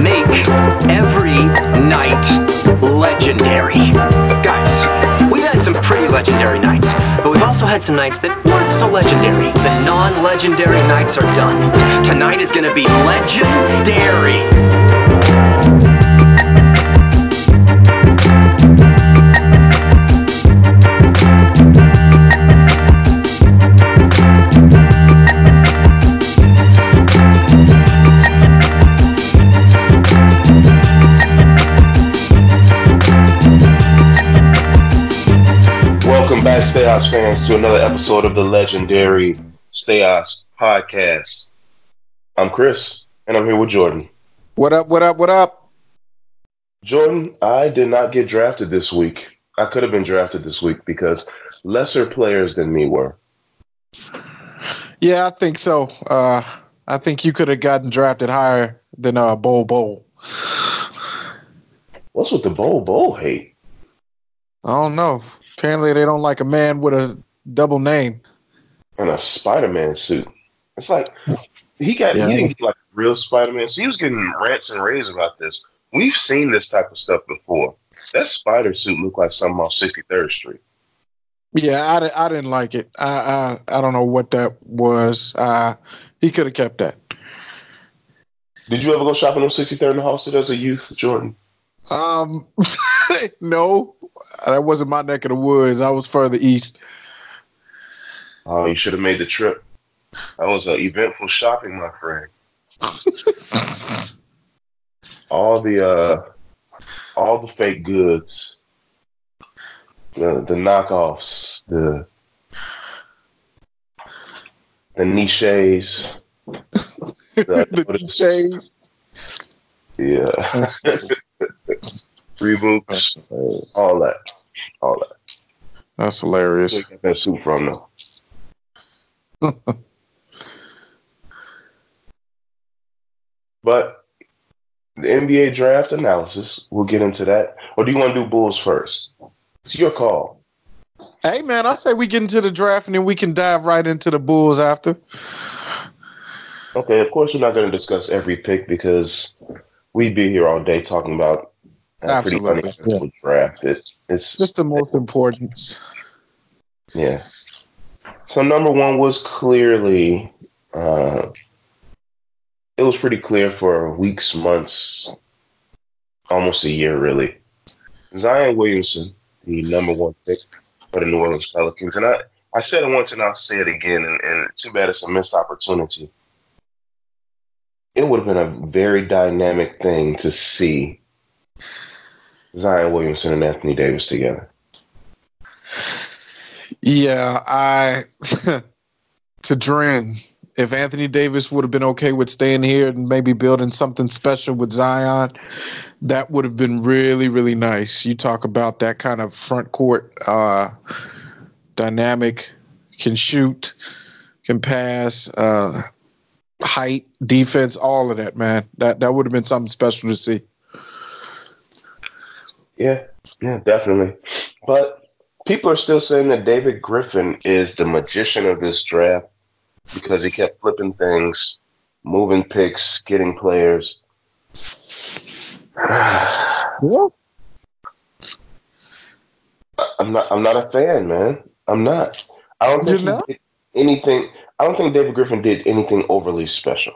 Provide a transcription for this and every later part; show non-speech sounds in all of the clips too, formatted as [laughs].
make every night legendary. Guys, we've had some pretty legendary nights, but we've also had some nights that weren't so legendary. The non legendary nights are done. Tonight is gonna be legendary. Stayos fans, to another episode of the legendary Stayos podcast. I'm Chris, and I'm here with Jordan. What up? What up? What up? Jordan, I did not get drafted this week. I could have been drafted this week because lesser players than me were. Yeah, I think so. Uh, I think you could have gotten drafted higher than uh, Bol Bol. What's with the Bol Bol hate? I don't know. Apparently, they don't like a man with a double name. And a Spider Man suit. It's like he got Yeah. he didn't get like real Spider Man. So he was getting rants and raves about this. We've seen this type of stuff before. That spider suit looked like something off 63rd Street. Yeah, I, I didn't like it. I, I I don't know what that was. Uh, he could have kept that. Did you ever go shopping on 63rd in Halsted as a youth, Jordan? Um, [laughs] no, that wasn't my neck of the woods. I was further east. Oh, you should have made the trip. That was an eventful shopping, my friend. [laughs] All the uh, all the fake goods, the the knockoffs, the the niches, [laughs] the shades. yeah, [laughs] Reeboks, all that, all that. That's hilarious. Where that suit from though? [laughs] but the NBA draft analysis, we'll get into that. Or do you want to do Bulls first? It's your call. Hey man, I say we get into the draft and then we can dive right into the Bulls after. Okay, of course we're not going to discuss every pick because we'd be here all day talking about pretty Absolutely, uneventful draft. It's it's Just the most important. Yeah. So number one was clearly, uh, it was pretty clear for weeks, months, almost a year, really. Zion Williamson, the number one pick for the New Orleans Pelicans, and I, I said it once and I'll say it again, and, and too bad it's a missed opportunity. It would have been a very dynamic thing to see Zion Williamson and Anthony Davis together. Yeah, I [laughs] to Dren. If Anthony Davis would have been okay with staying here and maybe building something special with Zion, that would have been really, really nice. You talk about that kind of front court uh, dynamic, can shoot, can pass, uh, height, defense, all of that, man. That that would have been something special to see. Yeah, yeah, definitely. But people are still saying that David Griffin is the magician of this draft because he kept flipping things, moving picks, getting players. [sighs] Yeah. I'm not. I'm not a fan, man. I'm not. I don't think You're he not? did anything. I don't think David Griffin did anything overly special.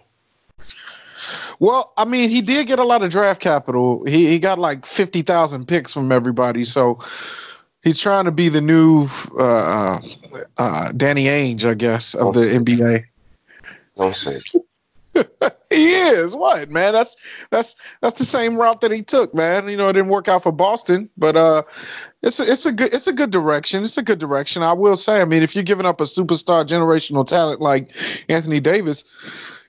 Well, I mean, he did get a lot of draft capital. He he got like fifty thousand picks from everybody, so he's trying to be the new uh, uh, Danny Ainge, I guess, of the NBA. Don't. [laughs] He is what man? That's that's that's the same route that he took, man. You know, it didn't work out for Boston, but uh, it's a, it's a good it's a good direction. It's a good direction. I will say. I mean, if you're giving up a superstar generational talent like Anthony Davis,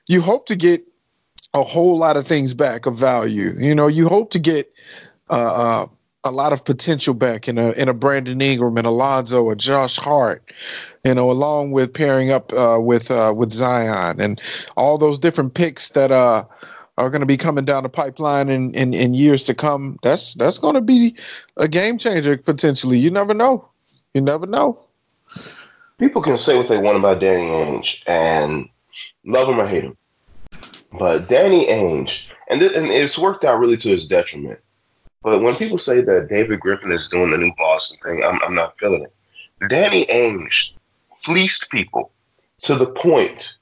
you hope to get a whole lot of things back of value. You know, you hope to get uh, uh, a lot of potential back in a in a Brandon Ingram and Alonzo or Josh Hart. You know, along with pairing up uh, with uh, with Zion and all those different picks that uh, are going to be coming down the pipeline in, in, in years to come. That's that's going to be a game changer potentially. You never know. You never know. people can say what they want about Danny Ainge and love him or hate him. But Danny Ainge, and th- and it's worked out really to his detriment. But when people say that David Griffin is doing the new Boston thing, I'm, I'm not feeling it. Danny Ainge fleeced people to the point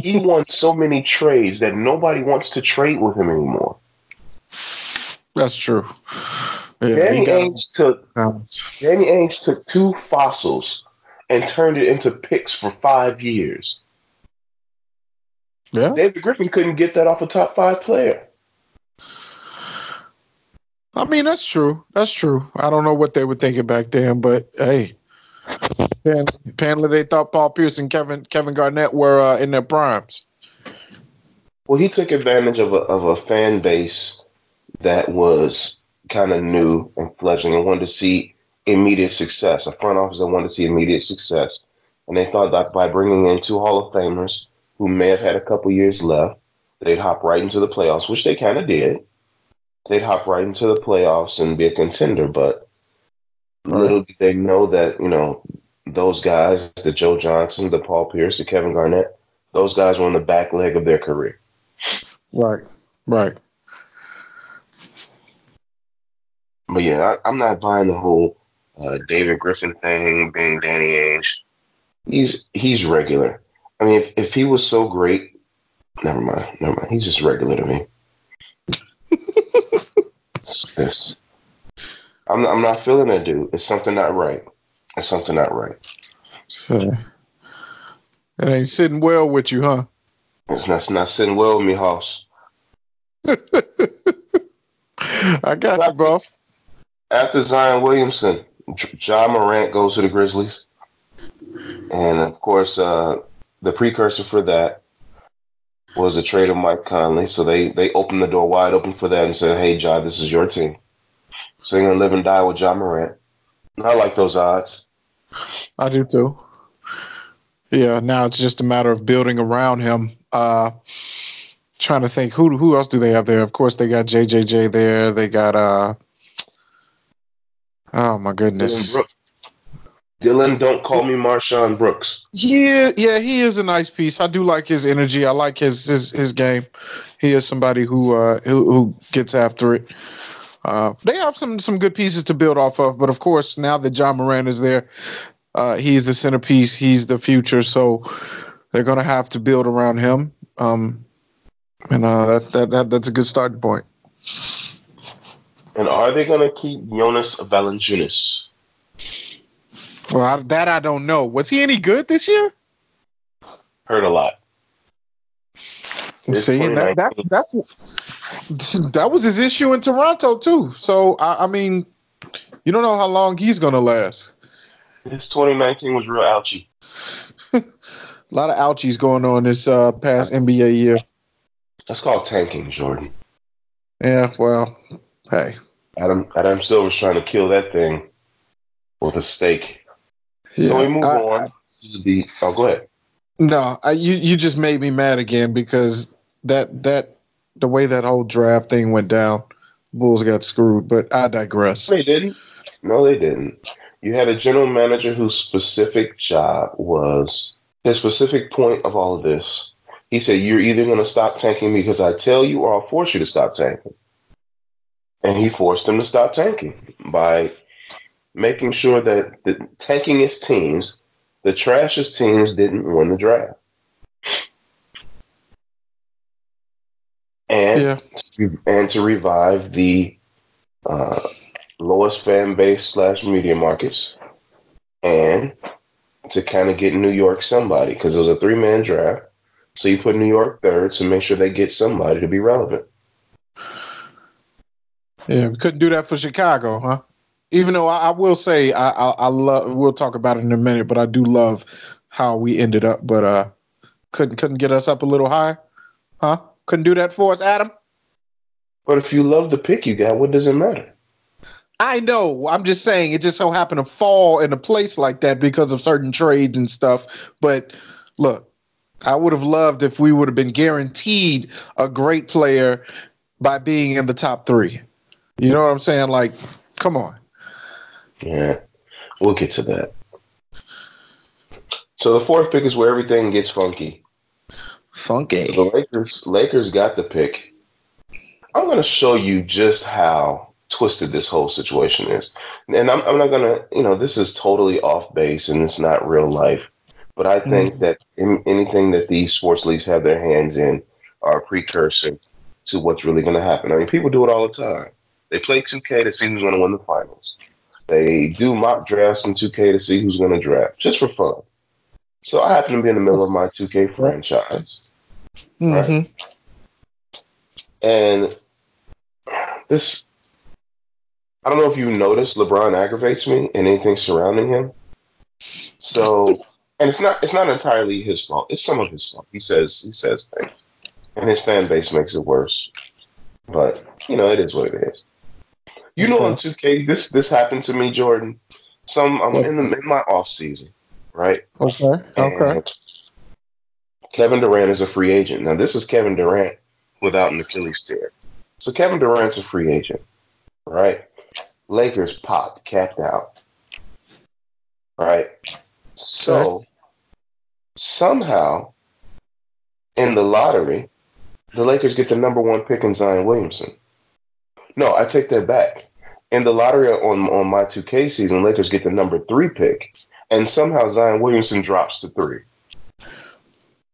he [laughs] won so many trades that nobody wants to trade with him anymore. That's true. Yeah, Danny Ainge took Danny Ainge took two fossils and turned it into picks for five years. Yeah. David Griffin couldn't get that off a top five player. I mean, that's true. That's true. I don't know what they were thinking back then, but hey, apparently they thought Paul Pierce and Kevin Kevin Garnett were uh, in their primes. Well, he took advantage of a of a fan base that was kind of new and fledgling and wanted to see immediate success. A front office that wanted to see immediate success, and they thought that by bringing in two Hall of Famers who may have had a couple years left, they'd hop right into the playoffs, which they kind of did they'd hop right into the playoffs and be a contender. But right. little did they know that, you know, those guys, the Joe Johnson, the Paul Pierce, the Kevin Garnett, those guys were on the back leg of their career. Right, right. But yeah, I, am not buying the whole uh, David Griffin thing, being Danny Ainge. He's he's regular. I mean, if, if he was so great, never mind, never mind. He's just regular to me this? I'm I'm not feeling it, dude. It's something not right. It's something not right. So, it ain't sitting well with you, huh? It's not, it's not sitting well with me, Hoss. [laughs] I got after, you, boss. After Zion Williamson, Ja Morant goes to the Grizzlies. And of course, uh, the precursor for that was the trade of Mike Conley. So they they opened the door wide open for that and said, "Hey, Ja, this is your team. So you're gonna live and die with Ja Morant." And I like those odds. I do too. Yeah, now it's just a matter of building around him. Uh, trying to think who who else do they have there? Of course, they got JJJ there. They got uh. Oh my goodness. Dillon, don't call me MarShon Brooks. Yeah, yeah, he is a nice piece. I do like his energy. I like his his, his game. He is somebody who uh, who, who gets after it. Uh, they have some some good pieces to build off of, but of course, now that Ja Morant is there, uh, he's the centerpiece. He's the future. So they're going to have to build around him. Um, and uh, that, that that that's a good starting point. And are they going to keep Jonas Valanciunas? Well, I, that I don't know. Was he any good this year? Heard a lot. See, that, that's that's that was his issue in Toronto too. So I, I mean, you don't know how long he's gonna last. His 2019 was real ouchy. a [laughs] lot of ouchies going on this uh, past NBA year. That's called tanking, Jordan. Yeah, well, hey. Adam Adam Silver's trying to kill that thing with a stake. Yeah, so we move I, on the. Oh, go ahead. No, I, you you just made me mad again because that that the way that whole draft thing went down, Bulls got screwed. But I digress. They didn't. No, they didn't. You had a general manager whose specific job was his specific point of all of this. He said, "You're either going to stop tanking me because I tell you, or I'll force you to stop tanking." And he forced them to stop tanking by making sure that the tanking his teams, the trashiest teams didn't win the draft. And yeah. to, and to revive the uh, lowest fan base slash media markets, and to kind of get New York somebody because it was a three man draft. So you put New York third to make sure they get somebody to be relevant. Yeah, we couldn't do that for Chicago, huh? Even though I, I will say I, I, I love we'll talk about it in a minute, but I do love how we ended up, but uh couldn't couldn't get us up a little higher. Huh? Couldn't do that for us, Adam. But if you love the pick you got, what does it matter? I know. I'm just saying it just so happened to fall in a place like that because of certain trades and stuff. But look, I would have loved if we would have been guaranteed a great player by being in the top three. You know what I'm saying? Like, come on. Yeah, we'll get to that. So the fourth pick is where everything gets funky. Funky. So the Lakers Lakers got the pick, I'm going to show you just how twisted this whole situation is. And I'm, I'm not going to, you know, this is totally off base and it's not real life. But I think mm-hmm. that in, anything that these sports leagues have their hands in are a precursor to what's really going to happen. I mean, people do it all the time. They play 2K to see who's going to win the finals. They do mock drafts in 2K to see who's going to draft, just for fun. So I happen to be in the middle of my 2K franchise. Mm-hmm. Right? And this, I don't know if you noticed, LeBron aggravates me and anything surrounding him. So, and it's not it's not entirely his fault. It's some of his fault. He says he says things, and his fan base makes it worse. But you know, it is what it is. You know, on 2K, this this happened to me, Jordan. Some um, I'm in the in my off season, right? Okay. Okay. Kevin Durant is a free agent. Now, this is Kevin Durant without an Achilles tear. So Kevin Durant's a free agent, right? Lakers popped, capped out, right? So somehow in the lottery, the Lakers get the number one pick in Zion Williamson. No, I take that back. In the lottery on on my 2K season, Lakers get the number three pick, and somehow Zion Williamson drops to three.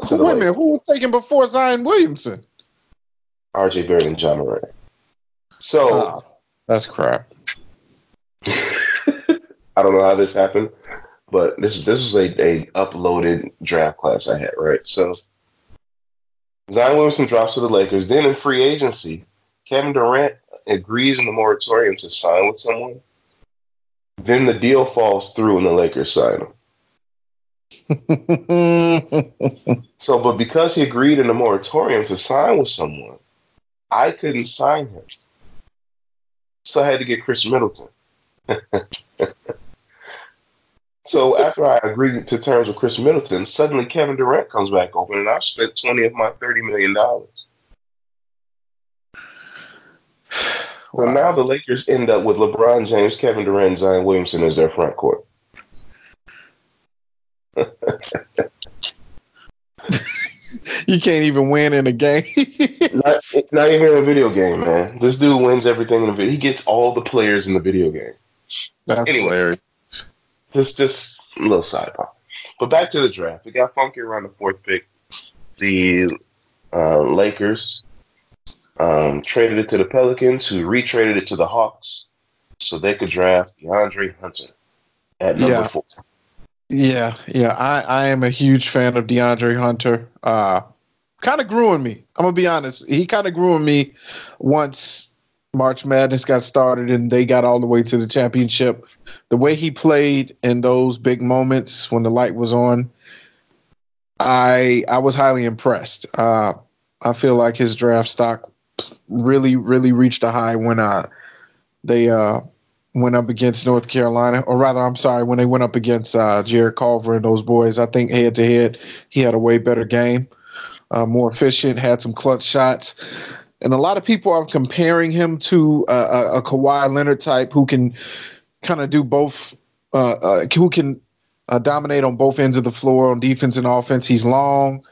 To Wait a minute, who was taken before Zion Williamson? RJ Barrett and Ja Morant. So oh, that's crap. [laughs] I don't know how this happened, but this is this was a, a uploaded draft class I had, right? So Zion Williamson drops to the Lakers. Then in free agency, Kevin Durant agrees in the moratorium to sign with someone. Then the deal falls through and the Lakers sign him. [laughs] so, but because he agreed in the moratorium to sign with someone, I couldn't sign him. So I had to get Khris Middleton. [laughs] so after I agreed to terms with Khris Middleton, suddenly Kevin Durant comes back open, and I spent twenty of my thirty million dollars. So wow. now the Lakers end up with LeBron James, Kevin Durant, Zion Williamson as their front court. [laughs] you can't even win in a game. not, not, even in a video game, man. This dude wins everything in the video. He gets all the players in the video game. That's anyway, hilarious. Just, just a little sidebar. But back to the draft. It got funky around the fourth pick. The uh, Lakers um, traded it to the Pelicans, who retraded it to the Hawks, so they could draft DeAndre Hunter at number yeah. four. Yeah, yeah, I, I am a huge fan of DeAndre Hunter. Uh, kind of grew on me. I'm gonna be honest. He kind of grew on me once March Madness got started and they got all the way to the championship. The way he played in those big moments when the light was on, I I was highly impressed. Uh, I feel like his draft stock really really reached a high when uh they uh went up against North Carolina, or rather, I'm sorry, when they went up against uh, Jarrett Culver and those boys, I think head to head, he had a way better game, uh, more efficient, had some clutch shots. And a lot of people are comparing him to uh, a, Kawhi Leonard type who can kind of do both, uh, uh, who can uh, dominate on both ends of the floor on defense and offense. He's long.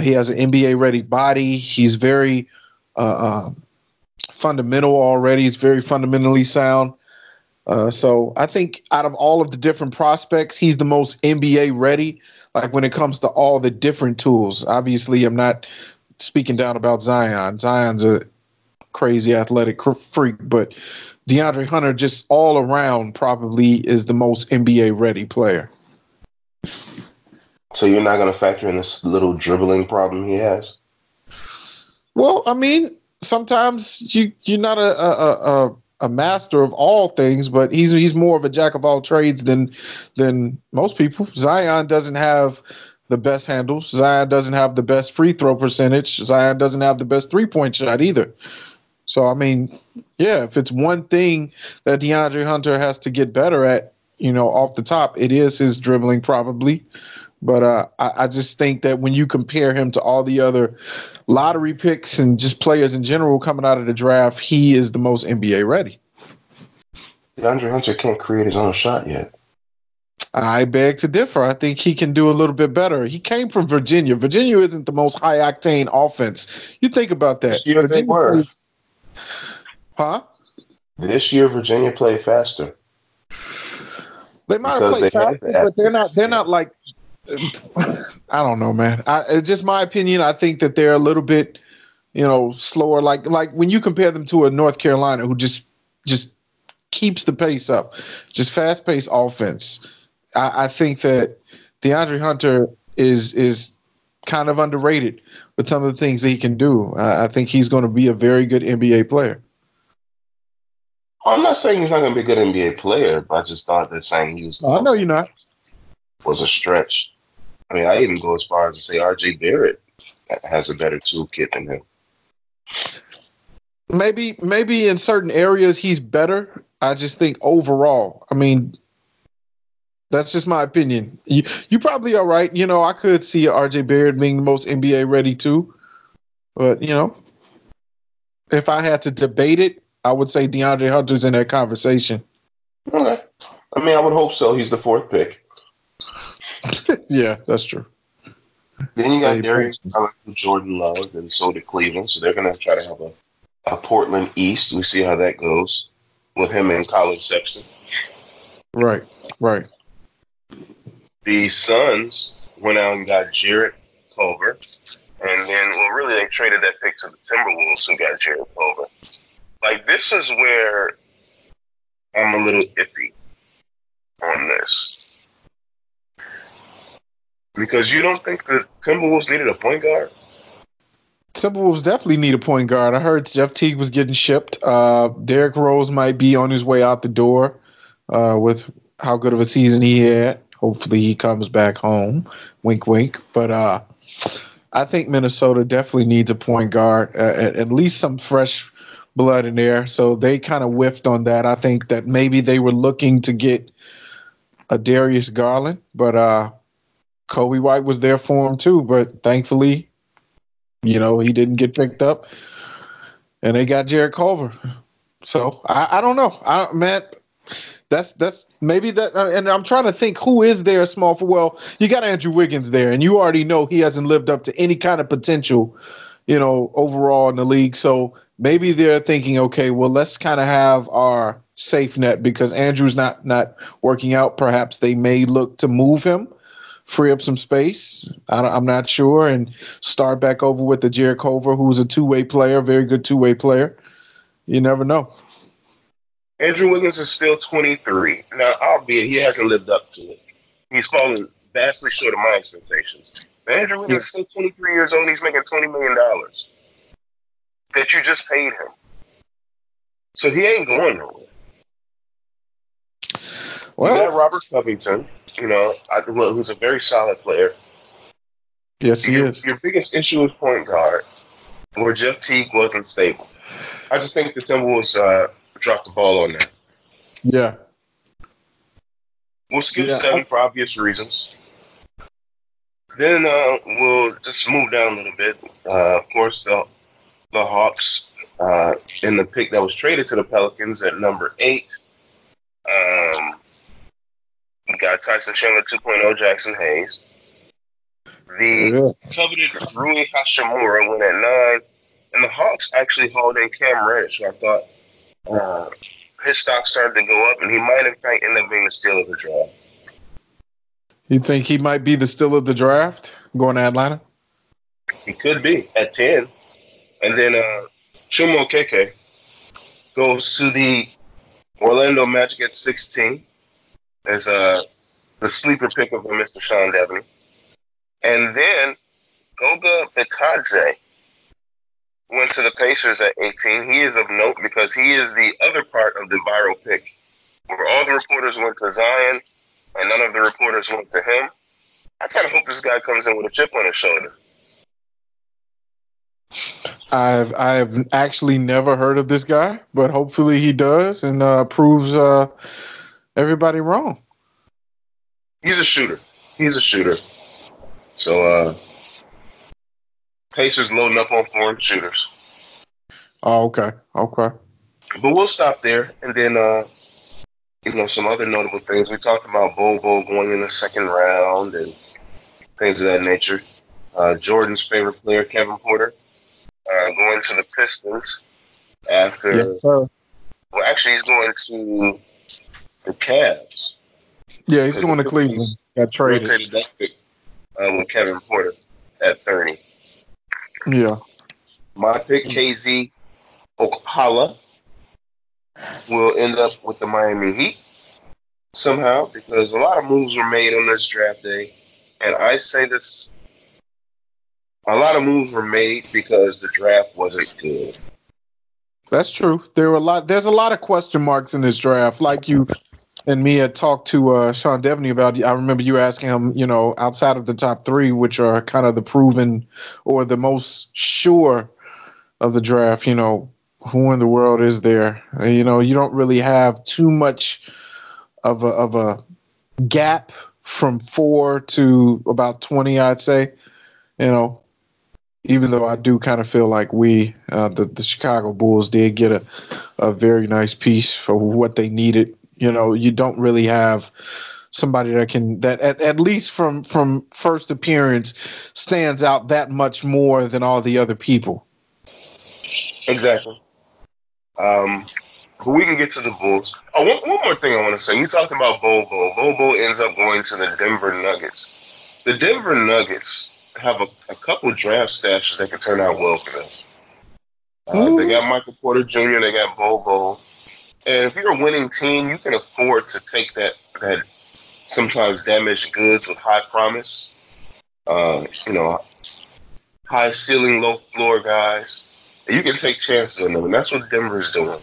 he has an NBA ready body. He's very fundamental already. He's very fundamentally sound. Uh, so I think out of all of the different prospects, he's the most NBA ready. Like when it comes to all the different tools. Obviously, I'm not speaking down about Zion. Zion's a crazy athletic freak, but DeAndre Hunter just all around probably is the most NBA ready player. So you're not going to factor in this little dribbling problem he has? Well, I mean, sometimes you you're not a, a, a a master of all things, but he's he's more of a jack of all trades than than most people. Zion doesn't have the best handles. Zion doesn't have the best free throw percentage. Zion doesn't have the best three point shot either. So I mean, yeah, if it's one thing that DeAndre Hunter has to get better at, you know, off the top, it is his dribbling probably. But uh, I, I just think that when you compare him to all the other lottery picks and just players in general coming out of the draft, he is the most NBA ready. DeAndre Hunter can't create his own shot yet. I beg to differ. I think he can do a little bit better. He came from Virginia. Virginia isn't the most high octane offense. You think about that. Yeah, they were. Plays, Huh? This year, Virginia played faster. They might have played faster, but they're not. They're not like. I don't know, man. I, it's just my opinion. I think that they're a little bit, you know, slower. Like like when you compare them to a North Carolina who just just keeps the pace up, just fast paced offense. I, I think that DeAndre Hunter is is kind of underrated with some of the things that he can do. Uh, I think he's going to be a very good NBA player. I'm not saying he's not going to be a good NBA player, but I just thought that saying he was. I know you're not. Was a stretch. I mean, I even go as far as to say RJ Barrett has a better toolkit than him. Maybe, maybe in certain areas he's better. I just think overall, I mean, that's just my opinion. You, you probably are right. You know, I could see RJ Barrett being the most NBA ready too, but you know, if I had to debate it, I would say DeAndre Hunter's in that conversation. Okay. I mean, I would hope so. He's the fourth pick. [laughs] yeah, that's true. Then you got Darius Jordan Love, and so did Cleveland. So they're going to try to have a, a Portland East. We see how that goes with him and Collin Sexton. Right, right. The Suns went out and got Jarrett Culver. And then, well, really, they traded that pick to the Timberwolves, who got Jarrett Culver. Like, this is where I'm a little iffy on this. Because you don't think the Timberwolves needed a point guard? Timberwolves definitely need a point guard. I heard Jeff Teague was getting shipped. Uh, Derrick Rose might be on his way out the door uh, with how good of a season he had. Hopefully he comes back home. Wink, wink. But uh, I think Minnesota definitely needs a point guard, uh, at, least some fresh blood in there. So they kind of whiffed on that. I think that maybe they were looking to get a Darius Garland, but uh, Coby White was there for him too. But thankfully, you know, he didn't get picked up, and they got Jarrett Culver. So I, I don't know, I man. That's that's maybe that, uh, and I'm trying to think who is there small for. Well, you got Andrew Wiggins there, and you already know he hasn't lived up to any kind of potential, you know, overall in the league. So maybe they're thinking, okay, well, let's kind of have our safe net because Andrew's not not working out. Perhaps they may look to move him, free up some space. I am not sure, and start back over with the Jarrett Culver, who's a two way player, very good two way player. You never know. Andrew Wiggins is still 23. Now, albeit he hasn't lived up to it. He's fallen vastly short of my expectations. But Andrew Wiggins is still 23 years old. He's making $20 million that you just paid him. So he ain't going nowhere. Well, you got Robert Covington, you know, I, well, who's a very solid player. Yes, he your, is. Your biggest issue is point guard, where Jeff Teague wasn't stable. I just think the Timberwolves uh, dropped the ball on that. Yeah. We'll skip yeah. seven for obvious reasons. Then uh, we'll just move down a little bit. Uh, of course, the the Hawks uh, in the pick that was traded to the Pelicans at number eight. Um, got Tyson Chandler 2.0, Jaxson Hayes. The yeah. coveted Rui Hachimura went at nine, and the Hawks actually hauled in Cam Reddish. So I thought uh, his stock started to go up, and he might in fact end up being the steal of the draft. You think he might be the steal of the draft going to Atlanta? He could be at ten, and then uh, Chuma Okeke goes to the Orlando Magic at sixteen as uh, the sleeper pick of Mr. Sean Deveney, and then Goga Bitadze went to the Pacers at 18. He is of note because he is the other part of the viral pick, where all the reporters went to Zion and none of the reporters went to him. I kind of hope this guy comes in with a chip on his shoulder. I've I've actually never heard of this guy, but hopefully he does and uh, proves uh, everybody wrong. He's a shooter. He's a shooter. So uh, Pacers loading up on foreign shooters. Oh, okay. Okay. But we'll stop there. And then, uh, you know, some other notable things. We talked about Bobo going in the second round and things of that nature. Uh, Jordan's favorite player, Kevin Porter, uh, going to the Pistons. after. Yes, sir. Well, actually, he's going to the Cavs. Yeah, he's going to Cleveland. Got traded. Rotated that pick uh, with Kevin Porter at 30. Yeah. My pick, KZ Okpala, will end up with the Miami Heat somehow because a lot of moves were made on this draft day. And I say this a lot of moves were made because the draft wasn't good. That's true. There were a lot. There's a lot of question marks in this draft. Like you and me talked to uh, Sean Deveney about. I remember you asking him, you know, outside of the top three, which are kind of the proven or the most sure of the draft. You know, who in the world is there? You know, you don't really have too much of a of a gap from four to about twenty. I'd say. You know, even though I do kind of feel like we, uh, the, the Chicago Bulls, did get a, a very nice piece for what they needed. You know, you don't really have somebody that can that at, at least from from first appearance stands out that much more than all the other people. Exactly. Um, but we can get to the Bulls. Oh, one, one more thing I want to say. You talking about Bobo. Bobo ends up going to the Denver Nuggets. The Denver Nuggets have a, a couple draft stashes that could turn out well for them. Uh, they got Michael Porter Jr. They got Bobo. And if you're a winning team, you can afford to take that that sometimes damaged goods with high promise. Uh, you know, high ceiling, low floor guys. You can take chances on them, and that's what Denver is doing.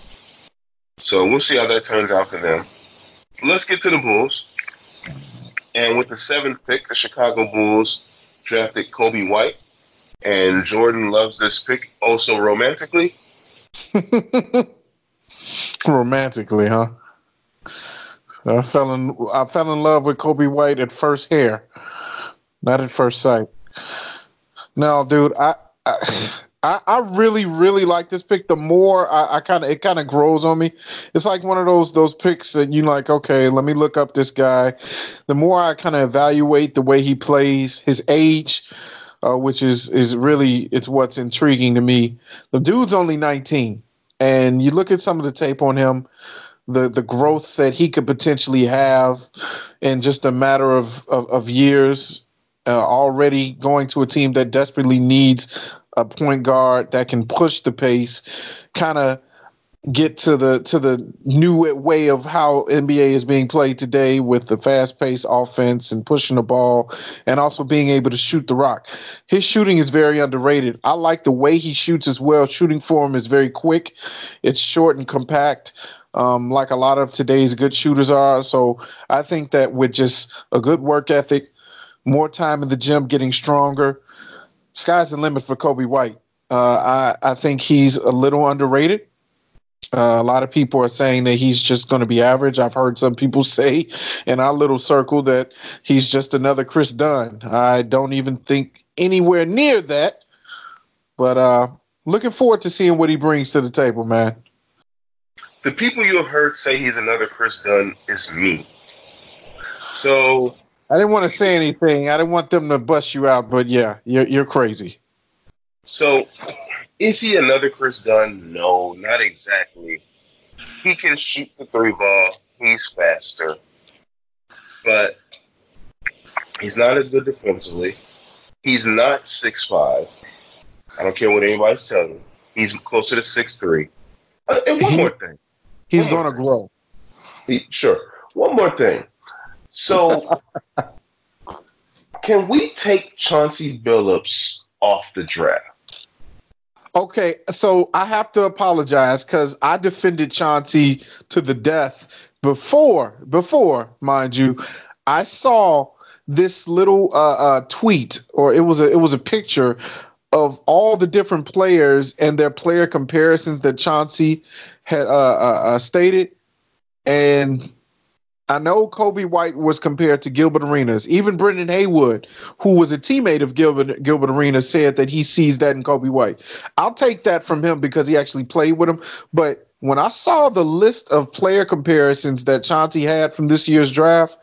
So we'll see how that turns out for them. Let's get to the Bulls. And with the seventh pick, the Chicago Bulls drafted Coby White. And Jordan loves this pick also romantically. [laughs] Romantically, huh? I fell in I fell in love with Coby White at first hair, not at first sight. No, dude, I [sighs] I, I really really like this pick. The more I, I kind of it kind of grows on me. It's like one of those those picks that you like. Okay, let me look up this guy. The more I kind of evaluate the way he plays, his age. Uh, which is is really it's what's intriguing to me. The dude's only 19 and you look at some of the tape on him, the the growth that he could potentially have in just a matter of of, of years, uh, already going to a team that desperately needs a point guard that can push the pace, kind of get to the to the new way of how NBA is being played today with the fast paced offense and pushing the ball and also being able to shoot the rock. His shooting is very underrated. I like the way he shoots as well. Shooting for him is very quick. It's short and compact. Um, like a lot of today's good shooters are. So I think that with just a good work ethic, more time in the gym, getting stronger, sky's the limit for Coby White. Uh, I, I think he's a little underrated. Uh, a lot of people are saying that he's just going to be average. I've heard some people [laughs] say in our little circle that he's just another Kris Dunn. I don't even think anywhere near that. But uh, looking forward to seeing what he brings to the table, man. The people you have heard say he's another Kris Dunn is me. So I didn't want to say anything. I didn't want them to bust you out, but yeah, you're you're crazy. So is he another Kris Dunn? No, not exactly. He can shoot the three ball. He's faster. But he's not as good defensively. He's not six five. I don't care what anybody's telling. He's closer to six three. Uh, and one more thing. He's going to grow. He, sure. One more thing. So, [laughs] can we take Chauncey Billups off the draft? Okay, so I have to apologize because I defended Chauncey to the death before, before, mind you, I saw this little uh, uh, tweet, or it was a it was a picture of all the different players and their player comparisons that Chauncey had uh, uh, uh stated, and I know Coby White was compared to Gilbert Arenas. Even Brendan Haywood, who was a teammate of Gilbert Gilbert Arenas, said that he sees that in Coby White. I'll take that from him because he actually played with him. But when I saw the list of player comparisons that Chauncey had from this year's draft,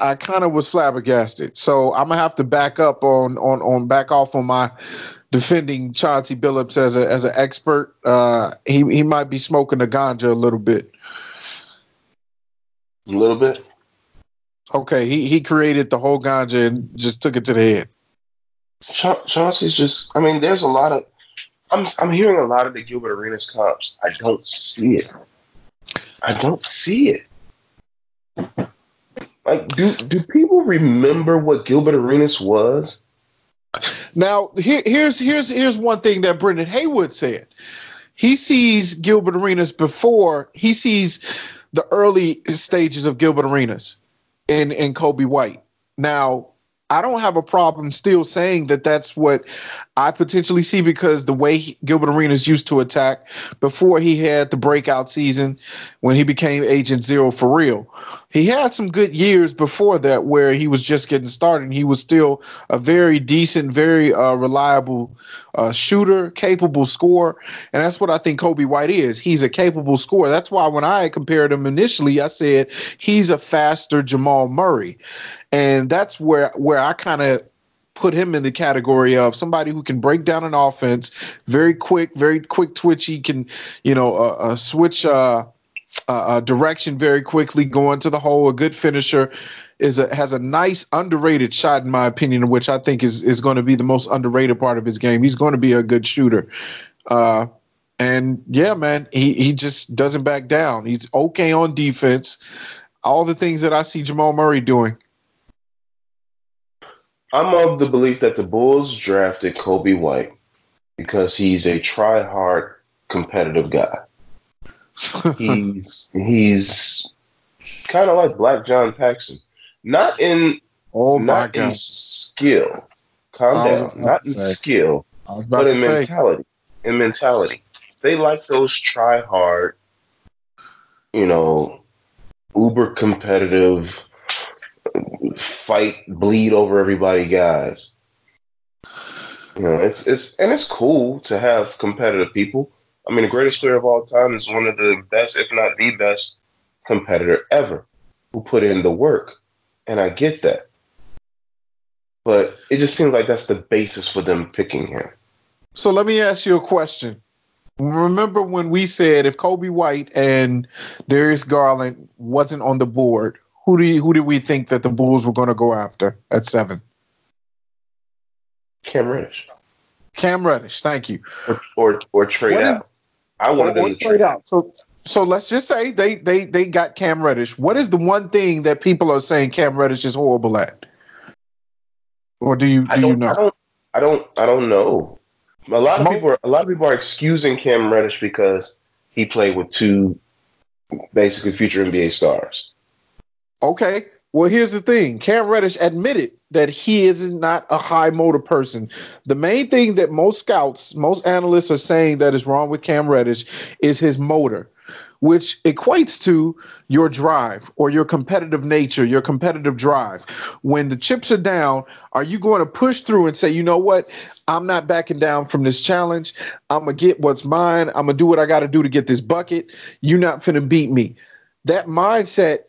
I kind of was flabbergasted. So I'm gonna have to back up on on on back off on my defending Chauncey Billups as a as an expert. Uh, he he might be smoking the ganja a little bit. A little bit. Okay, he he created the whole ganja and just took it to the head. Cha- Chauncey's just. I mean, there's a lot of. I'm I'm hearing a lot of the Gilbert Arenas comps. I don't see it. I don't see it. Like, do do people remember what Gilbert Arenas was? Now, here, here's here's here's one thing that Brendan Haywood said. He sees Gilbert Arenas before he sees the early stages of Gilbert Arenas and in Coby White. Now, I don't have a problem still saying that that's what I potentially see because the way he, Gilbert Arenas used to attack before he had the breakout season when he became Agent Zero for real. He had some good years before that where he was just getting started. He was still a very decent, very uh, reliable uh, shooter, capable scorer. And that's what I think Coby White is. He's a capable scorer. That's why when I compared him initially, I said he's a faster Jamal Murray and that's where where I kind of put him in the category of somebody who can break down an offense very quick, very quick twitchy, can you know uh, uh, switch uh, direction very quickly, go into the hole. A good finisher is a, has a nice underrated shot in my opinion, which I think is is going to be the most underrated part of his game. He's going to be a good shooter. Uh, and yeah, man, he, he just doesn't back down. He's okay on defense. All the things that I see Jamal Murray doing. I'm of the belief that the Bulls drafted Coby White because he's a try hard competitive guy. [laughs] he's he's kind of like Black John Paxson, not in oh not in skill. Calm down, not in say. skill, but in mentality. In mentality, they like those try hard, you know, uber competitive fight, bleed over everybody guys. You know, it's it's and it's cool to have competitive people. I mean, the greatest player of all time is one of the best, if not the best, competitor ever who put in the work, and I get that. But it just seems like that's the basis for them picking him. So let me ask you a question. Remember when we said if Coby White and Darius Garland wasn't on the board, who do you, who did we think that the Bulls were going to go after at seven? Cam Reddish. Cam Reddish, thank you. Or or, or trade What out. is- I wanted them to trade out. So so let's just say they they they got Cam Reddish. What is the one thing that people are saying Cam Reddish is horrible at? Or do you do you know? I don't I don't I don't know. A lot of Mo- people are a lot of people are excusing Cam Reddish because he played with two basically future NBA stars. Okay. Well, here's the thing. Cam Reddish admitted that he is not a high motor person. The main thing that most scouts, most analysts are saying that is wrong with Cam Reddish is his motor, which equates to your drive or your competitive nature, your competitive drive. When the chips are down, are you going to push through and say, you know what? I'm not backing down from this challenge. I'm going to get what's mine. I'm going to do what I got to do to get this bucket. You're not finna beat me. That mindset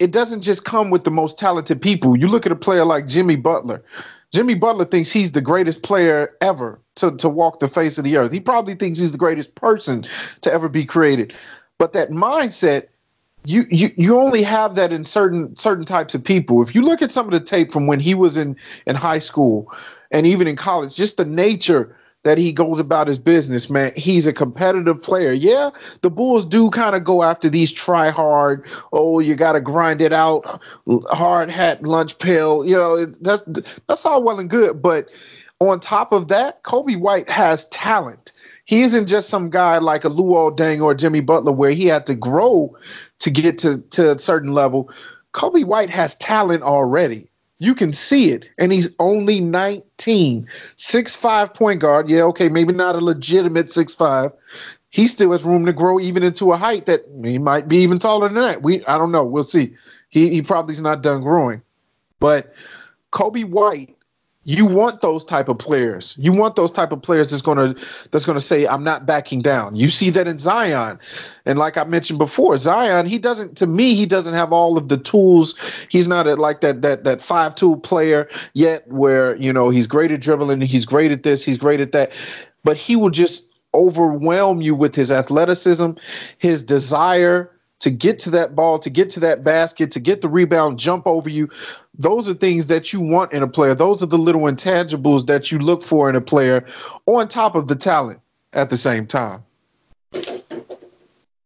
it doesn't just come with the most talented people. You look at a player like Jimmy Butler. Jimmy Butler thinks he's the greatest player ever to, to walk the face of the earth. He probably thinks he's the greatest person to ever be created. But that mindset, you you you only have that in certain certain types of people. If you look at some of the tape from when he was in in high school and even in college, just the nature that he goes about his business, man. He's a competitive player. Yeah, the Bulls do kind of go after these try hard. Oh, you got to grind it out, hard hat, lunch pill. You know, that's that's all well and good. But on top of that, Coby White has talent. He isn't just some guy like a Luol Deng or Jimmy Butler where he had to grow to get to, to a certain level. Coby White has talent already. You can see it. And he's only 19. Six five point guard. Yeah, okay, maybe not a legitimate six five. He still has room to grow even into a height that he might be even taller than that. We I don't know. We'll see. He he probably is not done growing. But Coby White you want those type of players. You want those type of players that's gonna that's gonna say, I'm not backing down. You see that in Zion. And like I mentioned before, Zion, he doesn't to me, he doesn't have all of the tools. He's not a, like that that that five tool player yet where, you know, he's great at dribbling, he's great at this, he's great at that. But he will just overwhelm you with his athleticism, his desire to get to that ball, to get to that basket, to get the rebound, jump over you. Those are things that you want in a player. Those are the little intangibles that you look for in a player on top of the talent at the same time.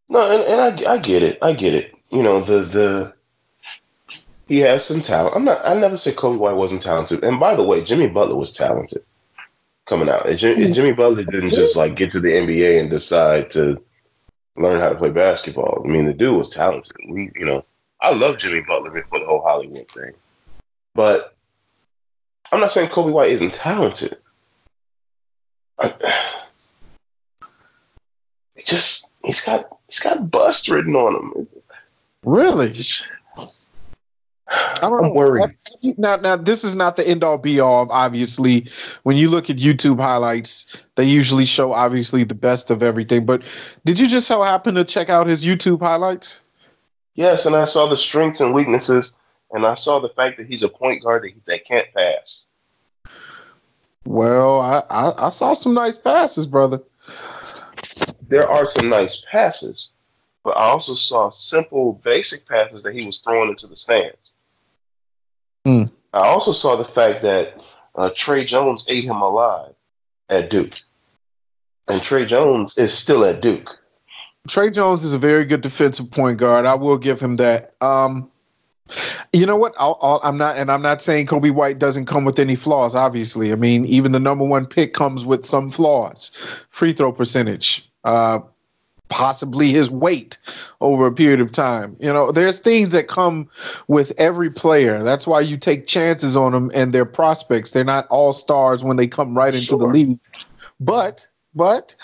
No, and, and I, I get it. I get it. You know, the the he has some talent. I'm not I never said Coby White wasn't talented. And by the way, Jimmy Butler was talented coming out. Jimmy, hmm. Jimmy Butler didn't just like get to the NBA and decide to learn how to play basketball. I mean, the dude was talented. We, you know, I love Jimmy Butler before the whole Hollywood thing, but I'm not saying Coby White isn't talented. I, [sighs] just he's got he's got bust written on him. Really? Just, I don't I'm know. worried. Now, now, this is not the end all be all. Obviously, when you look at YouTube highlights, they usually show obviously the best of everything. But did you just so happen to check out his YouTube highlights? Yes, and I saw the strengths and weaknesses, and I saw the fact that he's a point guard that, that can't pass. Well, I, I, I saw some nice passes, brother. There are some nice passes, but I also saw simple, basic passes that he was throwing into the stands. Mm. I also saw the fact that uh, Tre Jones ate him alive at Duke, and Tre Jones is still at Duke. Tre Jones is a very good defensive point guard. I will give him that. Um, you know what? i am not, and I'm not saying Coby White doesn't come with any flaws. Obviously, I mean, even the number one pick comes with some flaws. Free throw percentage, uh, possibly his weight over a period of time. You know, there's things that come with every player. That's why you take chances on them and their prospects. They're not all stars when they come right into sure. the league. But, but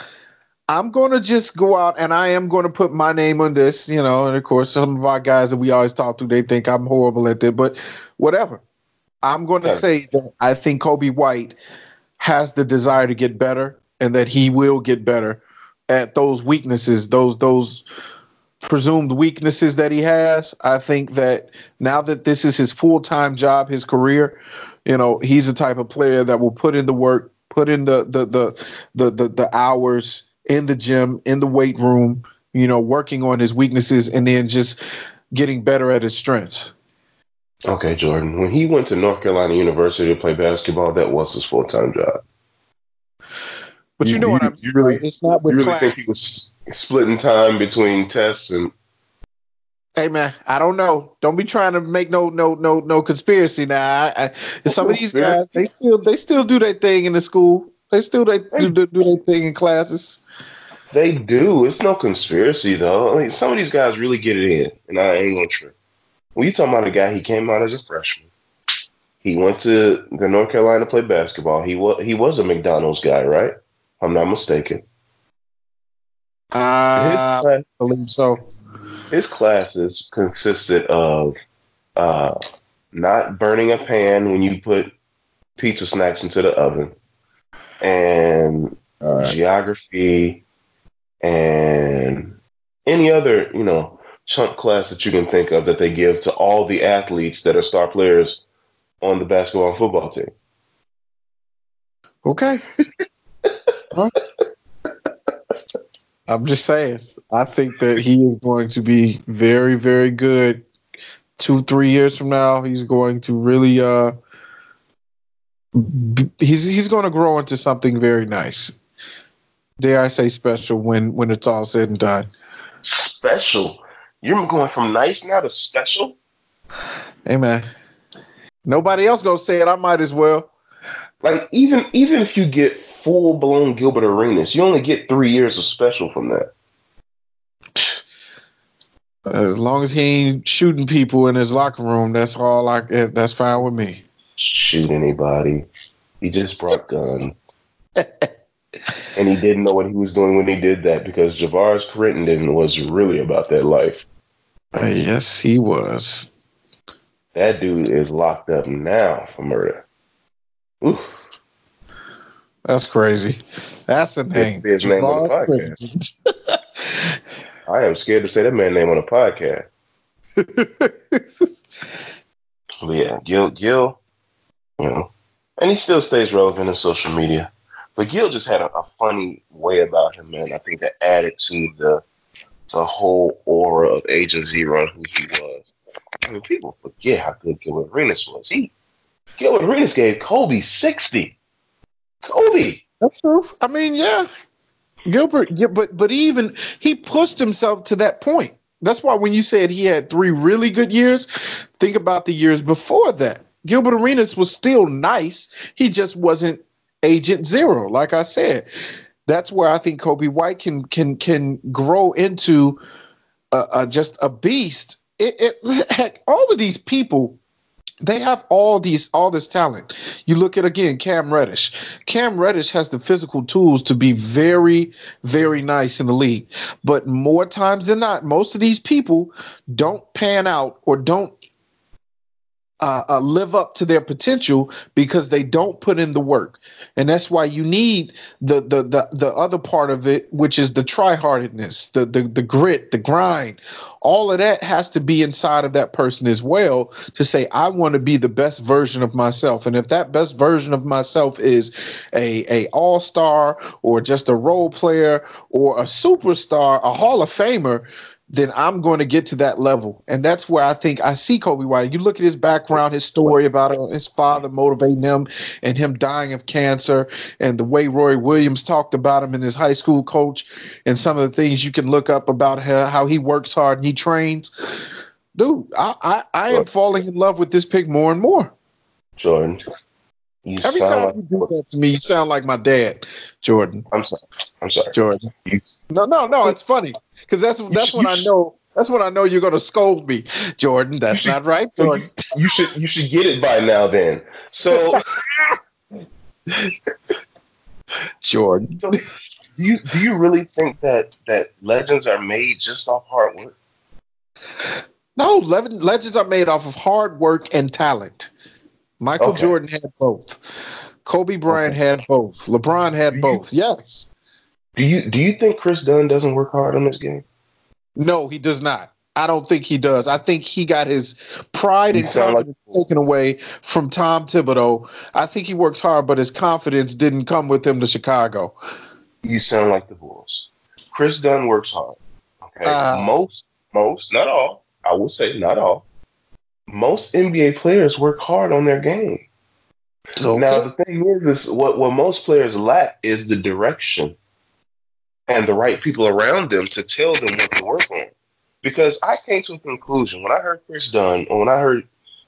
I'm going to just go out and I am going to put my name on this, you know, and of course some of our guys that we always talk to, they think I'm horrible at it, but whatever. I'm going to yeah. say that I think Coby White has the desire to get better and that he will get better at those weaknesses, those those presumed weaknesses that he has. I think that now that this is his full time job, his career, you know, he's the type of player that will put in the work, put in the the the the the, the hours in the gym, in the weight room, you know, working on his weaknesses and then just getting better at his strengths. Okay, Jordan. When he went to North Carolina University to play basketball, that was his full time job. But you, you know you, what I'm you really, It's not with you really class. think he was splitting time between tests and Hey man, I don't know. Don't be trying to make no no no no conspiracy now. I, I, some of these guys, they still they still do their thing in the school. They still they do, do, do their thing in classes. They do. It's no conspiracy though. I mean, some of these guys really get it in, and I ain't gonna trip. When you talking about a guy, he came out as a freshman. He went to the North Carolina to play basketball. He was he was a McDonald's guy, right? I'm not mistaken. Uh, I believe so. His classes consisted of uh, not burning a pan when you put pizza snacks into the oven, and right. geography, and any other you know chunk class that you can think of that they give to all the athletes that are star players on the basketball and football team. Okay. [laughs] I'm just saying. I think that he is going to be very, very good. Two, three years from now, he's going to really. uh He's he's going to grow into something very nice. Dare I say special when when it's all said and done. Special. You're going from nice now to special. Hey man, nobody else gonna say it. I might as well. Like even even if you get full blown Gilbert Arenas. You only get three years of special from that. As long as he ain't shooting people in his locker room, that's all I. That's fine with me. Shoot anybody. He just brought guns. and he didn't know what he was doing when he did that because Javaris Crittenton was really about that life. Uh, yes, he was. That dude is locked up now for murder. Oof. That's crazy. That's a name. His name on the podcast. I am scared to say that man name on a podcast. [laughs] but yeah, Gil, Gil, you know, and he still stays relevant in social media. But Gil just had a, a funny way about him, man. I think that added to the the whole aura of Agent Zero and who he was. I mean, people forget how good Gilbert Arenas was. He Gilbert Arenas gave Kobe sixty. Kobe. That's true. I mean, yeah, Gilbert. Yeah, but but even he pushed himself to that point. That's why when you said he had three really good years, think about the years before that. Gilbert Arenas was still nice. He just wasn't Agent Zero, like I said. That's where I think Coby White can can can grow into a, a just a beast. It, it [laughs] heck, all of these people they have all these all this talent. You look at again Cam Reddish. Cam Reddish has the physical tools to be very very nice in the league. But more times than not, most of these people don't pan out or don't uh, uh, live up to their potential because they don't put in the work, and that's why you need the the the, the other part of it, which is the tryhardedness, the, the the grit, the grind. All of that has to be inside of that person as well to say, I want to be the best version of myself. And if that best version of myself is a a all star or just a role player or a superstar, a Hall of Famer, then I'm going to get to that level. And that's where I think I see Coby White. You look at his background, his story about uh, his father motivating him and him dying of cancer, and the way Roy Williams talked about him in his high school coach, and some of the things you can look up about how, how he works hard and he trains. Dude, I, I, I am falling in love with this pick more and more. Jordan. Every time like, you do that to me, you sound like my dad, Jordan. I'm sorry. I'm sorry. Jordan. You, no, no, no. It's funny because that's that's when I know that's when I know you're going to scold me, Jordan. That's should, not right, Jordan. You, you should you should get it by now. Then, so [laughs] Jordan, so, do you do you really think that that legends are made just off hard work? No, legends are made off of hard work and talent. Michael okay. Jordan had both. Kobe Bryant okay. had both. LeBron had do both. You, yes. Do you do you think Kris Dunn doesn't work hard on this game? No, he does not. I don't think he does. I think he got his pride and confidence like- taken away from Tom Thibodeau. I think he works hard, but his confidence didn't come with him to Chicago. You sound like the Bulls. Kris Dunn works hard. Okay. Uh, most, most, not all. I will say not all most NBA players work hard on their game. Okay. Now the thing is, is what what most players lack is the direction and the right people around them to tell them what to work on. Because I came to a conclusion when I heard Kris Dunn, or when I heard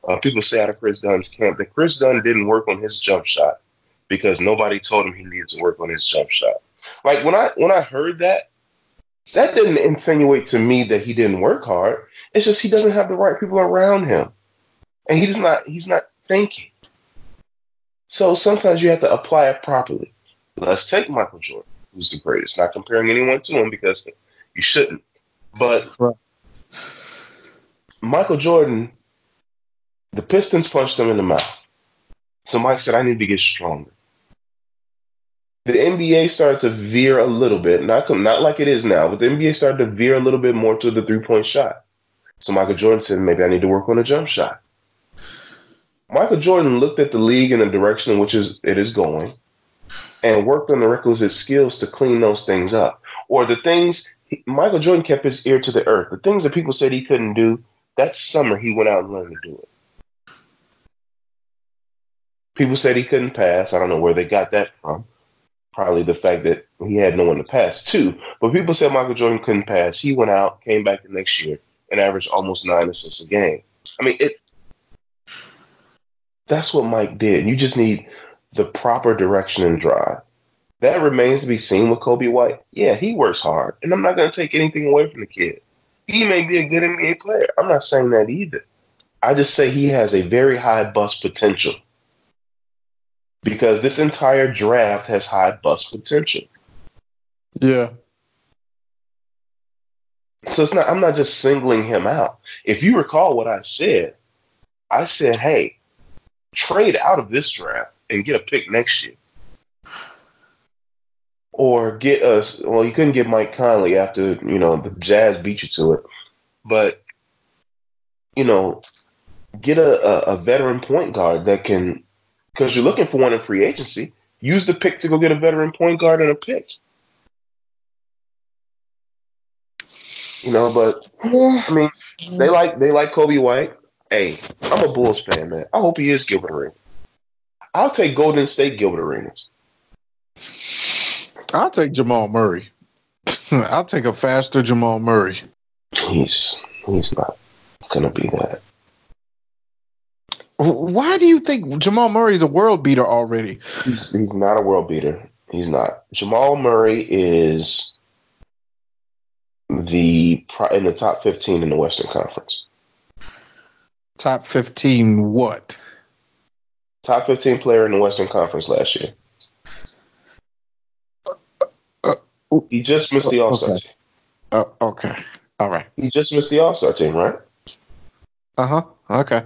uh, people say out of Kris Dunn's camp that Kris Dunn didn't work on his jump shot because nobody told him he needed to work on his jump shot. Like when I when I heard that, that didn't insinuate to me that he didn't work hard. It's just he doesn't have the right people around him. And he's not he's not thinking. So sometimes you have to apply it properly. Let's take Michael Jordan, who's the greatest. Not comparing anyone to him because you shouldn't. But right. Michael Jordan, the Pistons punched him in the mouth. So Mike said, I need to get stronger the NBA started to veer a little bit, not not like it is now, but the NBA started to veer a little bit more to the three point shot. So Michael Jordan said, maybe I need to work on a jump shot. Michael Jordan looked at the league in the direction in which is, it is going and worked on the requisite skills to clean those things up. Or the things Michael Jordan kept his ear to the earth. The things that people said he couldn't do, that summer he went out and learned to do it. People said he couldn't pass. I don't know where they got that from probably the fact that he had no one to pass to. But people said Michael Jordan couldn't pass. He went out, came back the next year, and averaged almost nine assists a game. I mean, it. That's what Mike did. You just need the proper direction and drive. That remains to be seen with Coby White. Yeah, he works hard, and I'm not going to take anything away from the kid. He may be a good NBA player. I'm not saying that either. I just say he has a very high bust potential because this entire draft has high bust potential. Yeah. So it's not I'm not just singling him out. If you recall what I said, I said, "Hey, trade out of this draft and get a pick next year. Or get us well, you couldn't get Mike Conley after, you know, the Jazz beat you to it. But you know, get a, a, a veteran point guard that can because you're looking for one in free agency. Use the pick to go get a veteran point guard and a pick. You know, but I mean, they like they like Coby White. Hey, I'm a Bulls fan, man. I hope he is Gilbert Arenas. I'll take Golden State Gilbert Arenas. I'll take Jamal Murray. [laughs] I'll take a faster Jamal Murray. He's he's not gonna be that. Why do you think Jamal Murray is a world beater already? He's he's not a world beater. He's not. Jamal Murray is the in the top 15 in the Western Conference. Top 15 what? Top 15 player in the Western Conference last year. Uh, he just missed the All Star okay. team. Uh, okay. All right. He just missed the All Star team, right? Uh huh. Okay.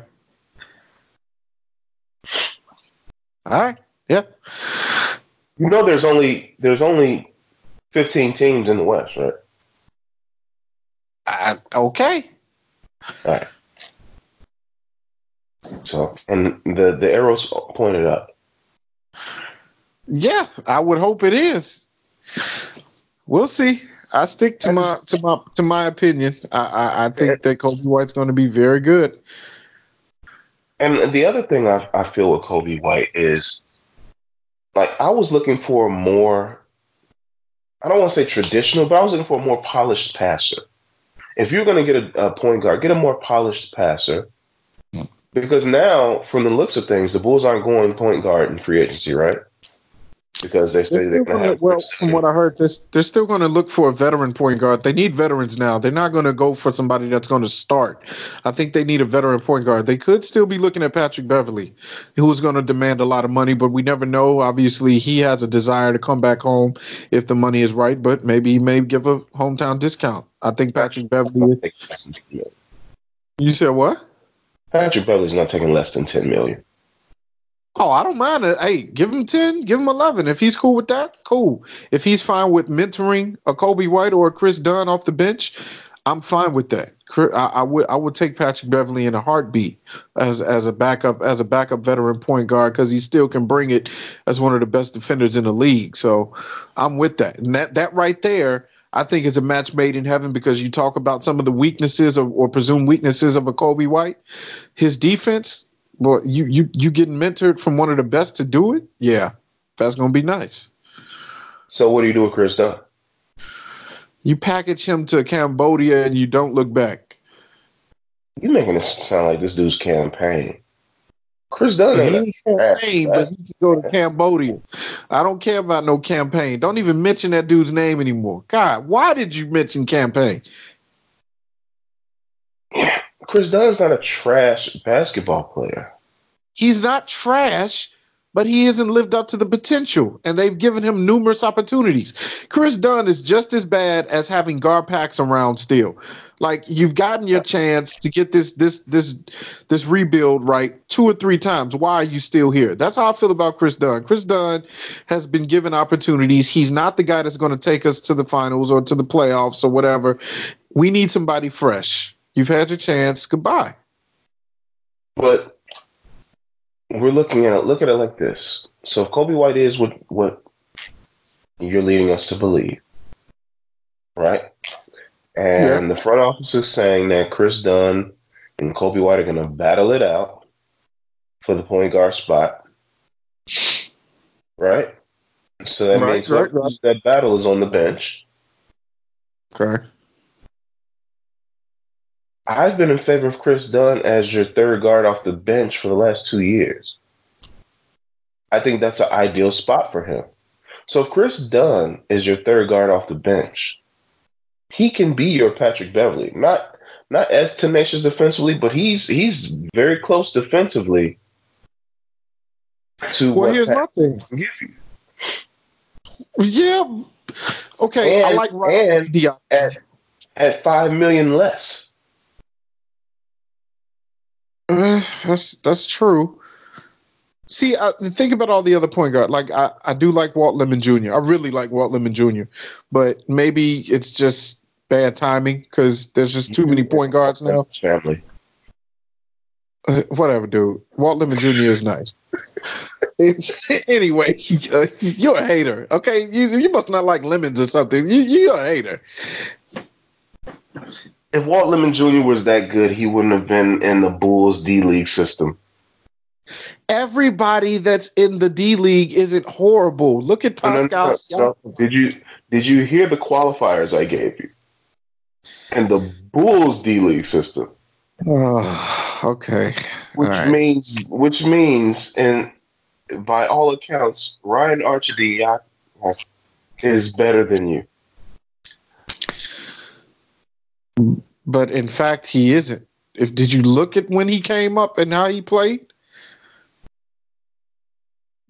All right. Yeah. You know, there's only there's only 15 teams in the West, right? Uh, okay. All right. So, and the the arrows pointed up. Yeah, I would hope it is. We'll see. I stick to my to my to my opinion. I I, I think that Coby White's going to be very good. And the other thing I, I feel with Coby White is like I was looking for a more I don't want to say traditional, but I was looking for a more polished passer. If you're going to get a, a point guard, get a more polished passer. Hmm. Because now, from the looks of things, the Bulls aren't going point guard in free agency, right? Because they say They're going to have. well, from what I heard, they're, they're still going to look for a veteran point guard. They need veterans now. They're not going to go for somebody that's going to start. I think they need a veteran point guard. They could still be looking at Patrick Beverley, who's going to demand a lot of money, but we never know. Obviously, he has a desire to come back home if the money is right, but maybe he may give a hometown discount. I think Patrick Beverley. You said what? Patrick Beverley's not taking less than ten million. Oh, I don't mind it. Hey, give him 10, give him 11. If he's cool with that, cool. If he's fine with mentoring a Coby White or a Kris Dunn off the bench, I'm fine with that. I, I would I would take Patrick Beverley in a heartbeat as as a backup as a backup veteran point guard because he still can bring it as one of the best defenders in the league. So I'm with that. And that that right there, I think is a match made in heaven because you talk about some of the weaknesses or, or presumed weaknesses of a Coby White. His defense, well, you you you getting mentored from one of the best to do it? Yeah, that's gonna be nice. So what do you do with Kris Dunn? You package him to Cambodia and you don't look back. You making it sound like this dude's campaign. Kris Dunn He ain't a Cam Payne, but he can go to Cambodia. I don't care about no Cam Payne. Don't even mention that dude's name anymore. God, why did you mention Cam Payne? Kris Dunn's not a trash basketball player. He's not trash, but he hasn't lived up to the potential, and they've given him numerous opportunities. Kris Dunn is just as bad as having GarPax around still. Like you've gotten your chance to get this this this this rebuild right two or three times. Why are you still here? That's how I feel about Kris Dunn. Kris Dunn has been given opportunities. He's not the guy that's going to take us to the finals or to the playoffs or whatever. We need somebody fresh. You've had your chance. Goodbye. But we're looking at it. Look at it like this. So if Coby White is what what you're leading us to believe, right? And the front office is saying that Kris Dunn and Coby White are going to battle it out for the point guard spot, right? So that Right, means right, whoever loses that battle is on the bench. Okay. I've been in favor of Kris Dunn as your third guard off the bench for the last two years. I think that's an ideal spot for him. So if Kris Dunn is your third guard off the bench, he can be your Patrick Beverley. Not not as tenacious defensively, but he's he's very close defensively to Well, what here's Pat my thing. Yeah. Okay. I like Ryan and- At at five million less. Uh, that's that's true. See, I, think about all the other point guard. Like I, I do like Walt Lemon Jr. I really like Walt Lemon Jr. But maybe it's just bad timing because there's just too many point guards now. Family. Uh, whatever, dude. Walt Lemon Jr. is nice. it's, [laughs] anyway, uh, you're a hater. Okay, you you must not like lemons or something. You you're a hater. If Walt Lemon Jr. was that good, he wouldn't have been in the Bulls D League system. Everybody that's in the D League isn't horrible. Look at Pascal. No, no, no, did you did you hear the qualifiers I gave you? And the Bulls D League system. Oh, okay. Which right. means which means and by all accounts, Ryan Arcidiacono is better than you. But in fact, he isn't. If did you look at when he came up and how he played?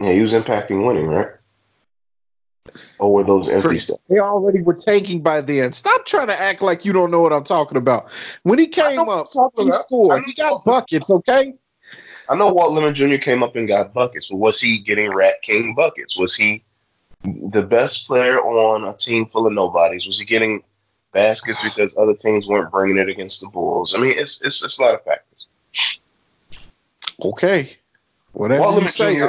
Yeah, he was impacting winning, right? Or were those empty stats? They already were tanking by then. Stop trying to act like you don't know what I'm talking about. When he came up, he scored. He got buckets, okay? I know Walt Lemon Jr. came up and got buckets, but was he getting Rat King buckets? Was he the best player on a team full of nobodies? Was he getting baskets because other teams weren't bringing it against the Bulls? I mean, it's it's, it's a lot of factors. Okay, whatever Walt you say. Jr.,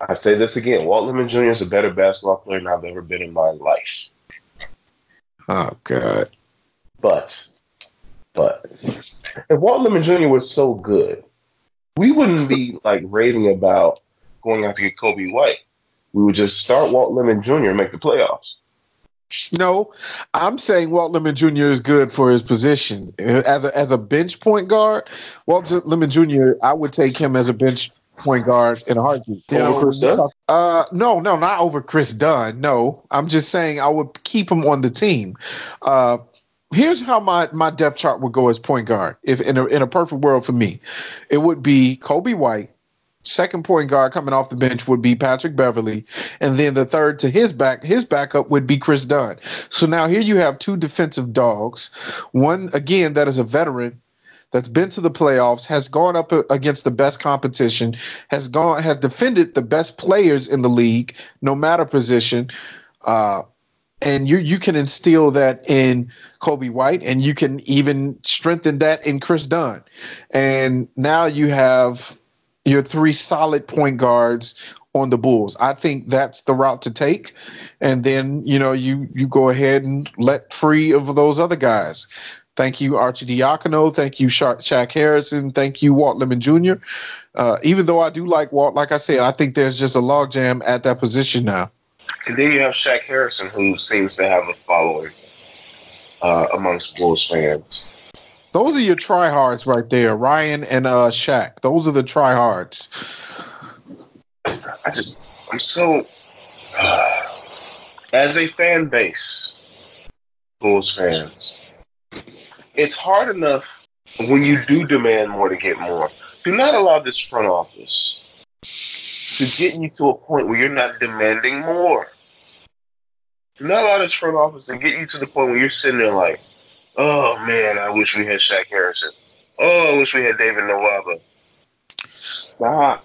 I say this again: Walt Lemon Jr. is a better basketball player than I've ever been in my life. Oh God! But, but if Walt Lemon Jr. was so good, we wouldn't be like raving about going out to get Coby White. We would just start Walt Lemon Jr. and make the playoffs. No, I'm saying Walt Lemon Jr. is good for his position as a as a bench point guard. Walt Lemon Jr. I would take him as a bench point guard in a heartbeat. You over know, Kris Dunn? Uh, no, no, not over Kris Dunn. No, I'm just saying I would keep him on the team. Uh, here's how my my depth chart would go as point guard. If in a in a perfect world for me, it would be Coby White. Second point guard coming off the bench would be Patrick Beverley, and then the third to his back his backup would be Kris Dunn. So now here you have two defensive dogs. One again that is a veteran that's been to the playoffs, has gone up against the best competition, has gone has defended the best players in the league, no matter position. Uh, and you you can instill that in Coby White, and you can even strengthen that in Kris Dunn. And now you have your three solid point guards on the Bulls. I think that's the route to take. And then, you know, you you go ahead and let free of those other guys. Thank you, Arcidiacono. Thank you, Sha- Shaq Harrison. Thank you, Walt Lemon Jr. Uh, even though I do like Walt, like I said, I think there's just a logjam at that position now. And then you have Shaq Harrison, who seems to have a following uh, amongst Bulls fans. Those are your tryhards right there, Ryan and uh, Shaq. Those are the tryhards. I just, I'm so. Uh, as a fan base, Bulls fans, it's hard enough when you do demand more to get more. Do not allow this front office to get you to a point where you're not demanding more Do not allow this front office to get you to the point where you're sitting there like, oh man, I wish we had Shaq Harrison. Oh, I wish we had David Nwaba. Stop.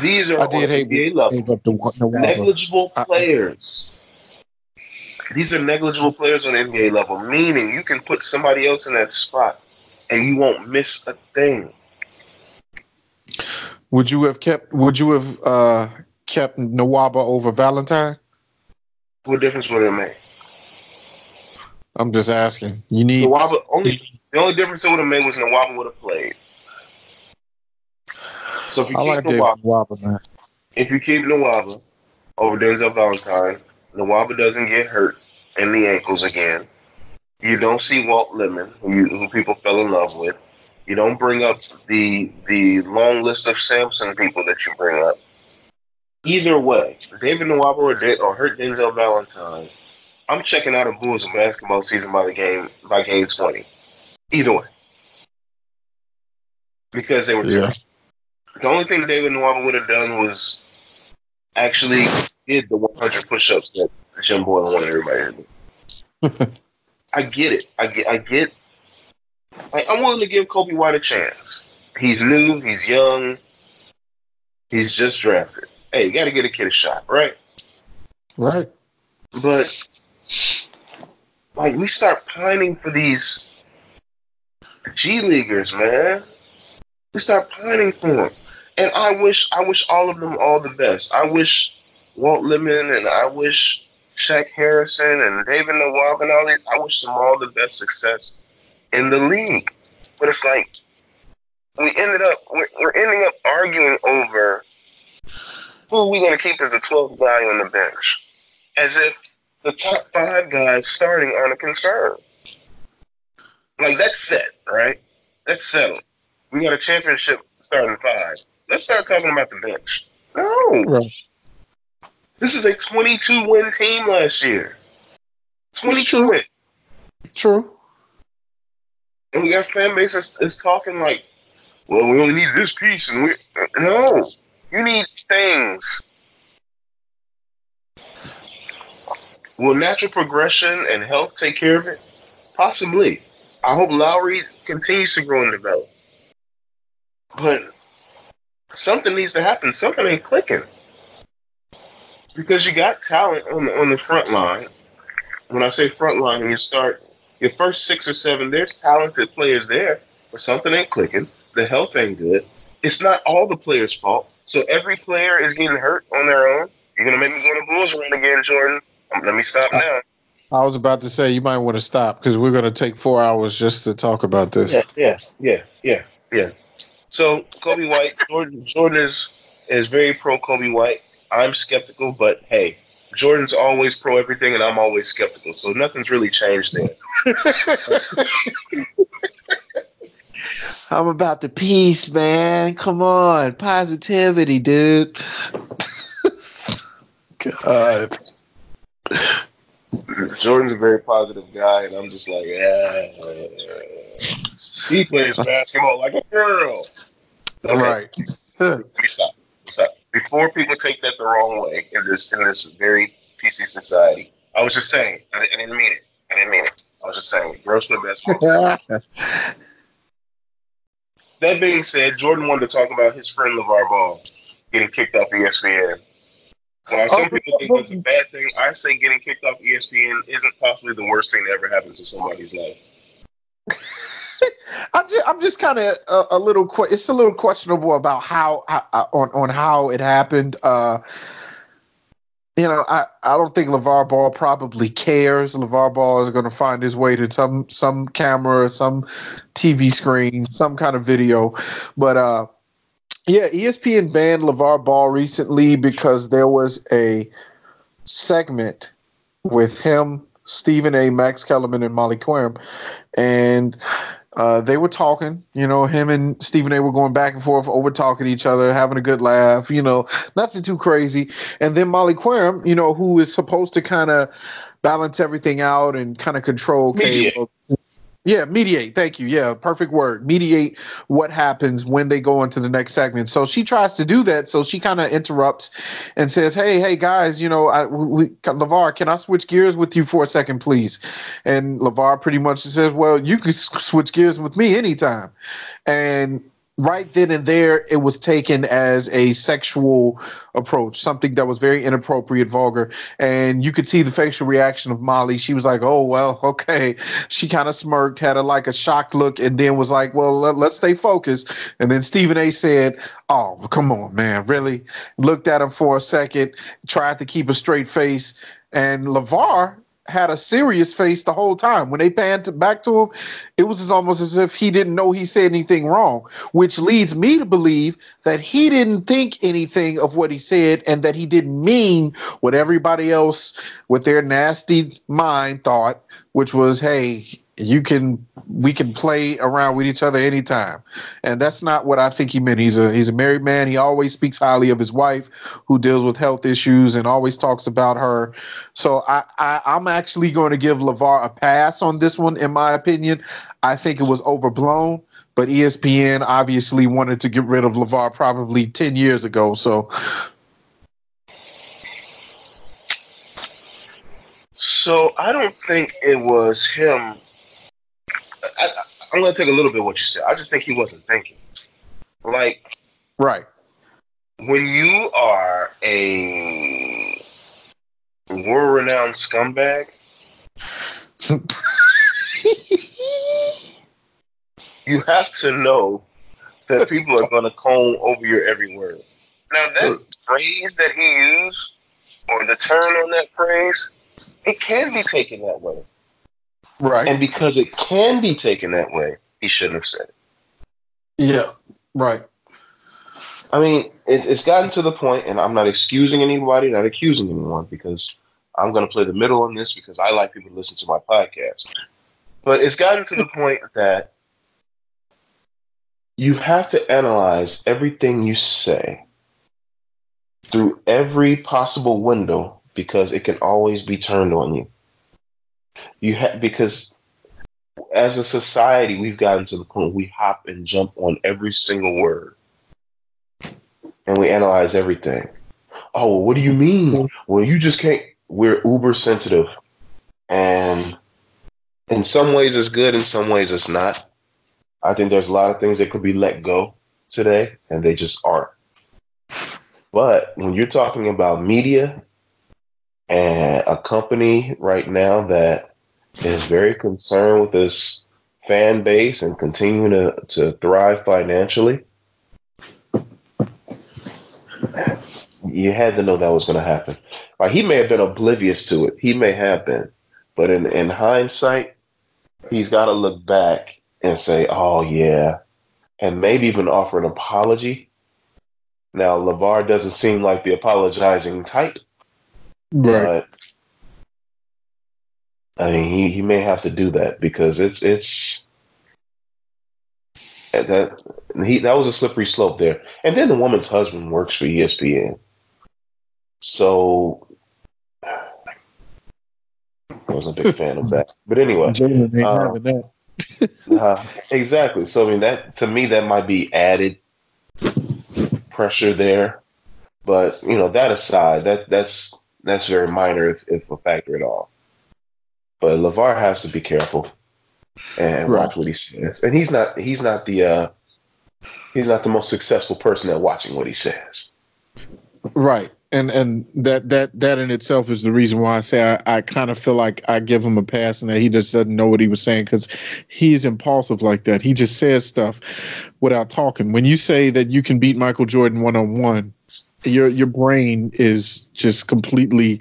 These are I did hate, NBA level. The, negligible players. These are negligible players on NBA level, meaning you can put somebody else in that spot and you won't miss a thing. Would you have kept? Would you have uh, kept Nwaba over Valentine? What difference would it make? I'm just asking. You need Nwaba only the only difference it would have made was Nwaba would have played. So if you I keep like Nwaba, Nwaba, man. if you keep Nwaba over Denzel Valentine, Nwaba doesn't get hurt in the ankles again. You don't see Walt Lemon, who, you, who people fell in love with. You don't bring up the the long list of Samson people that you bring up. Either way, David Nwaba or, De- or hurt Denzel Valentine, I'm checking out a Bulls basketball season by the game by game twenty. Either way, because they were yeah. The only thing David Nwaba would have done was actually did the 100 push-ups that Jim Boylen wanted everybody to do. [laughs] I get it. I get. I get. I, I'm willing to give Coby White a chance. He's new. He's young He's just drafted. Hey, you got to get a kid a shot, right? Right. But like we start pining for these G leaguers, man. We start pining for them, and I wish I wish all of them all the best. I wish Walt Lemon and I wish Shaq Harrison and David Nawab and all these. I wish them all the best success in the league. But it's like we ended up we're, we're ending up arguing over who are we going to keep as the 12th guy on the bench, as if the top five guys starting aren't a concern. Like that's set, right? That's settled. We got a championship starting five. Let's start talking about the bench. No, Right. this is a 22 win team last year. 22 win. True. And we got fan bases is talking like, well, we only need this piece, and we no, you need things. Will natural progression and health take care of it? Possibly. I hope Lauri continues to grow and develop. But something needs to happen. Something ain't clicking. Because you got talent on the, on the front line. When I say front line, you start your first six or seven, there's talented players there, but something ain't clicking. The health ain't good. It's not all the players' fault. So every player is getting hurt on their own. You're gonna make me go to Bulls run again, Jordan. Let me stop now. I was about to say you might want to stop because we're going to take four hours just to talk about this. Yeah, yeah, yeah, yeah, yeah. So Coby White, Jordan, Jordan is is very pro Coby White. I'm skeptical, but hey, Jordan's always pro everything, and I'm always skeptical. So nothing's really changed there. [laughs] I'm about the peace, man. Come on, positivity, dude. [laughs] God. [laughs] Jordan's a very positive guy, and I'm just like, yeah. He plays basketball like a girl. Okay, Right. [laughs] Let me stop. Stop. Before people take that the wrong way in this in this very PC society, I was just saying. I, I didn't mean it. I didn't mean it. I was just saying. Girls play basketball. [laughs] That being said, Jordan wanted to talk about his friend LaVar Ball getting kicked off ESPN. While some Oh, people think that's a bad thing, I say getting kicked off ESPN isn't possibly the worst thing that ever happened to somebody's life. [laughs] I'm just, I'm just kind of a, a little. que- It's a little questionable about how, how on on how it happened. Uh, you know, I, I don't think LaVar Ball probably cares. LaVar Ball is going to find his way to some some camera, some TV screen, some kind of video. But uh, yeah, ESPN banned LaVar Ball recently because there was a segment with him, Stephen A. Max Kellerman, and Molly Qerim, and uh, they were talking. You know, him and Stephen A. were going back and forth, over talking each other, having a good laugh. You know, nothing too crazy. And then Molly Qerim, you know, who is supposed to kind of balance everything out and kind of control. well, yeah, mediate. Thank you. Yeah, perfect word. Mediate what happens when they go into the next segment. So she tries to do that. So she kind of interrupts and says, "Hey, hey, guys, you know, I, we, LaVar, can I switch gears with you for a second, please?" And LaVar pretty much says, "Well, you can switch gears with me anytime." And right then and there, it was taken as a sexual approach, something that was very inappropriate, vulgar, and you could see the facial reaction of Molly. She was like, "Oh well, [laughs] okay." She kind of smirked, had a like a shocked look, and then was like, "Well, let, let's stay focused." And then Stephen A. said, "Oh, come on, man, really?" Looked at him for a second, tried to keep a straight face, and LaVar had a serious face the whole time. When they panned back to him, it was as almost as if he didn't know he said anything wrong, which leads me to believe that he didn't think anything of what he said and that he didn't mean what everybody else with their nasty mind thought, which was, hey, you can we can play around with each other anytime. And that's not what I think he meant. He's a he's a married man. He always speaks highly of his wife who deals with health issues and always talks about her. So I, I I'm actually going to give LaVar a pass on this one, in my opinion. I think it was overblown, but ESPN obviously wanted to get rid of LaVar probably 10 years ago. So So I don't think it was him. I, I'm going to take a little bit of what you said. I just think he wasn't thinking. Like, right. when you are a world-renowned scumbag, you have to know that people are going to comb over your every word. Now, that uh. phrase that he used, or the turn on that phrase, it can be taken that way. Right. And because it can be taken that way, he shouldn't have said it. Yeah. Right. I mean, it, it's gotten to the point, and I'm not excusing anybody, not accusing anyone, because I'm going to play the middle on this because I like people to listen to my podcast. But it's gotten to the [laughs] point that you have to analyze everything you say through every possible window because it can always be turned on you. You have because as a society, we've gotten to the point we hop and jump on every single word, and we analyze everything. Oh, well, what do you mean? Well, you just can't. We're uber sensitive, and in some ways it's good, in some ways it's not. I think there's a lot of things that could be let go today, and they just aren't. But when you're talking about media and a company right now that is very concerned with this fan base and continuing to, to thrive financially, you had to know that was going to happen. Like he may have been oblivious to it. He may have been. But in, in hindsight, he's got to look back and say, oh, yeah. And maybe even offer an apology. Now, LaVar doesn't seem like the apologizing type. Right. But I mean, he, he may have to do that because it's it's that he that was a slippery slope there. And then the woman's husband works for ESPN, so I wasn't a big fan of that. But anyway, [laughs] Jalen ain't uh, having that. [laughs] uh, exactly. So I mean, that to me that might be added pressure there. But you know, that aside, that that's that's very minor if, if a factor at all. But LaVar has to be careful and Right. watch what he says. And he's not he's not the uh he's not the most successful person at watching what he says. Right. And and that that that in itself is the reason why I say I, I kind of feel like I give him a pass and that he just doesn't know what he was saying because he's impulsive like that. He just says stuff without talking. When you say that you can beat Michael Jordan one on one, your your brain is just completely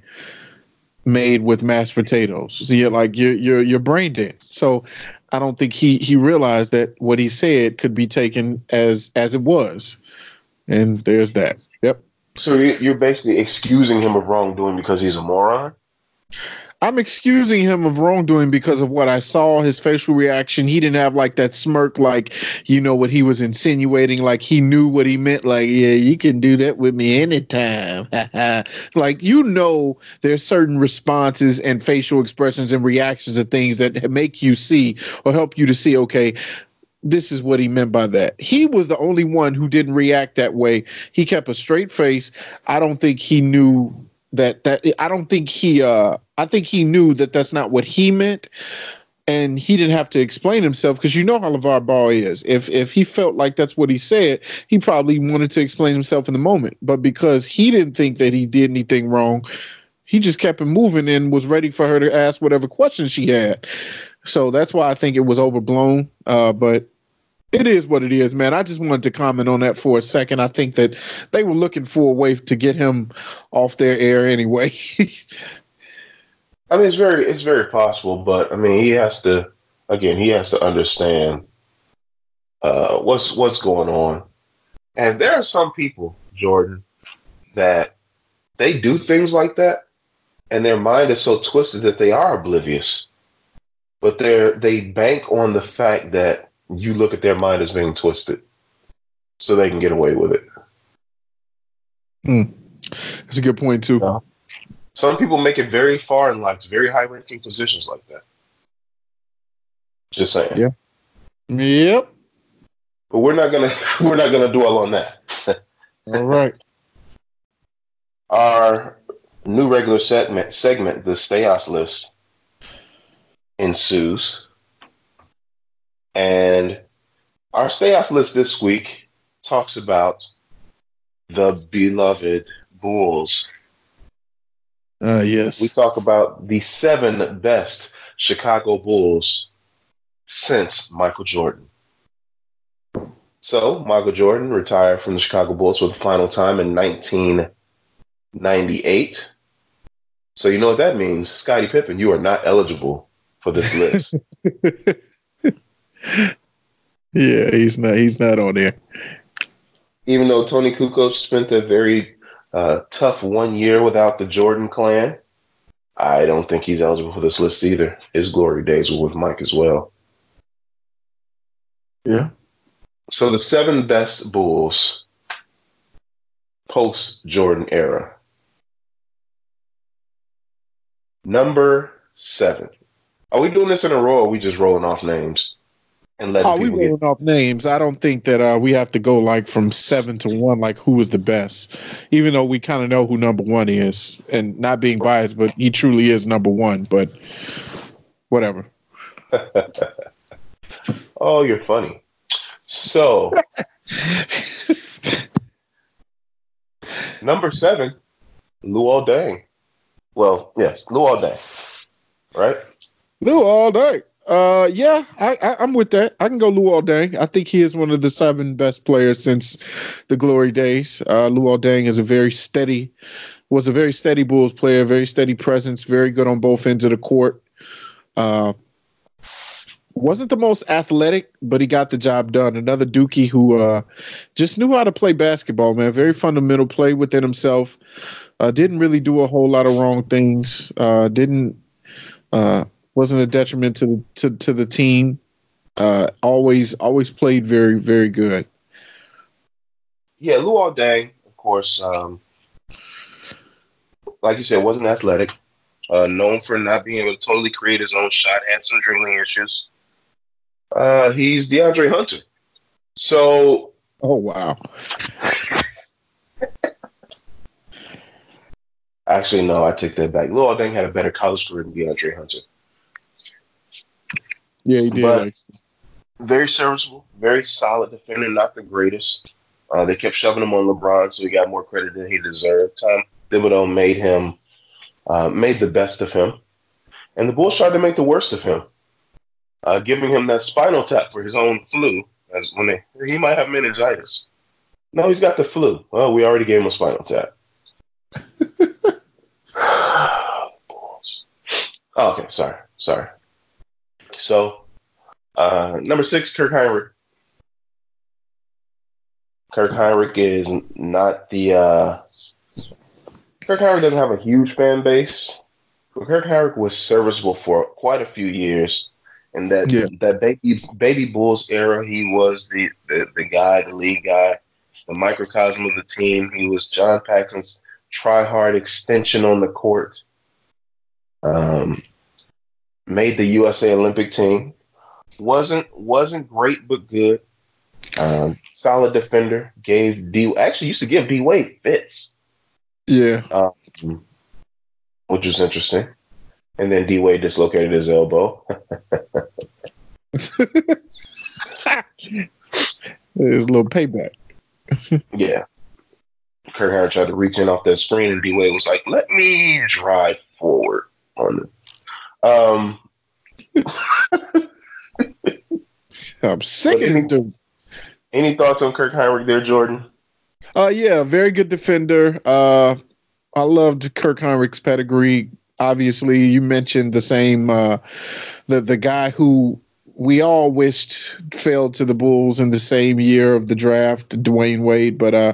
made with mashed potatoes. So you're like you're you're you're brain dead. So I don't think he he realized that what he said could be taken as as it was. And there's that. Yep. So you- you're basically excusing him of wrongdoing because he's a moron. I'm excusing him of wrongdoing because of what I saw, his facial reaction. He didn't have like that smirk, like, you know, what he was insinuating, like he knew what he meant, like, yeah, you can do that with me anytime. [laughs] like, you know, there's certain responses and facial expressions and reactions to things that make you see or help you to see, okay, this is what he meant by that. He was the only one who didn't react that way. He kept a straight face. I don't think he knew that that I don't think he uh I think he knew that that's not what he meant and he didn't have to explain himself because you know how LaVar Ball is. If if he felt like that's what he said, he probably wanted to explain himself in the moment. But because he didn't think that he did anything wrong, he just kept it moving and was ready for her to ask whatever questions she had. So that's why I think it was overblown. Uh, but it is what it is, man. I just wanted to comment on that for a second. I think that they were looking for a way to get him off their air anyway. [laughs] I mean, it's very it's very possible, but I mean, he has to again, he has to understand uh, what's what's going on. And there are some people, Jordan, that they do things like that, and their mind is so twisted that they are oblivious. But they're they bank on the fact that you look at their mind as being twisted, so they can get away with it. That's a good point too. Yeah. Some people make it very far in life, very high ranking positions like that. Just saying. Yeah. Yep. But we're not gonna [laughs] we're not gonna dwell on that. [laughs] All right. Our new regular segment segment, the Stayos list, ensues. And our Stayos list this week talks about the beloved Bulls. Uh, yes. We talk about the seven best Chicago Bulls since Michael Jordan. So, Michael Jordan retired from the Chicago Bulls for the final time in 1998. So, you know what that means? Scottie Pippen, you are not eligible for this list. [laughs] yeah, he's not. He's not on there. Even though Toni Kukoč spent a very uh, tough one year without the Jordan clan, I don't think he's eligible for this list either. His glory days were with Mike as well. Yeah. So the seven best Bulls post Jordan era. Number seven. Are we doing this in a row or are we just rolling off names? Oh, we rolling get- off names. I don't think that uh, we have to go like from seven to one, like who was the best, even though we kind of know who number one is. And not being biased, but he truly is number one. But whatever. [laughs] oh, you're funny. So, [laughs] number seven, Luol Deng. Well, yes, Luol Deng. Right? Luol Deng. Uh, yeah, I, I, am with that. I can go Luol Deng. I think he is one of the seven best players since the glory days. Uh, Luol Deng is a very steady, was a very steady Bulls player, very steady presence, very good on both ends of the court. Uh, wasn't the most athletic, but he got the job done. Another Dookie who uh, just knew how to play basketball, man. Very fundamental, play within himself. Uh, didn't really do a whole lot of wrong things. Uh, didn't uh, wasn't a detriment to the to, to the team. Uh, always always played very very good. Yeah, Luol Deng, of course, um, like you said, wasn't athletic. Uh, known for not being able to totally create his own shot, had some dribbling issues. Uh, he's DeAndre Hunter. So, oh wow. [laughs] Actually, no, I take that back. Luol Deng had a better college career than DeAndre Hunter. Yeah, he did. But very serviceable, very solid defender, not the greatest. Uh, they kept shoving him on LeBron, so he got more credit than he deserved. Tom Thibodeau made him, uh, made the best of him, and the Bulls tried to make the worst of him, uh, giving him that spinal tap for his own flu, as when they, he might have meningitis. No, he's got the flu. Well, we already gave him a spinal tap. [sighs] oh, okay, sorry, sorry. So, uh, number six, Kirk Hinrich. Kirk Hinrich is not the. Uh, Kirk Hinrich doesn't have a huge fan base, but Kirk Hinrich was serviceable for quite a few years. And that yeah. that baby baby Bulls era, he was the, the the guy, the lead guy, the microcosm of the team. He was John Paxson's try hard extension on the court. Um, made the USA Olympic team. Wasn't wasn't great but good. Um, solid defender. Gave D actually used to give D Wade fits. Yeah, um, which was interesting. And then D Wade dislocated his elbow. [laughs] There's a little payback. [laughs] yeah. Kurt Howard tried to reach in off that screen, and D Wade was like, "Let me drive forward on it." Um, [laughs] [laughs] I'm sick of this dude. Any thoughts on Kirk Hinrich there, Jordan? Uh, yeah, very good defender. Uh, I loved Kirk Hinrich's pedigree. Obviously, you mentioned the same uh, the the guy who we all wished fell to the Bulls in the same year of the draft, Dwyane Wade. But uh,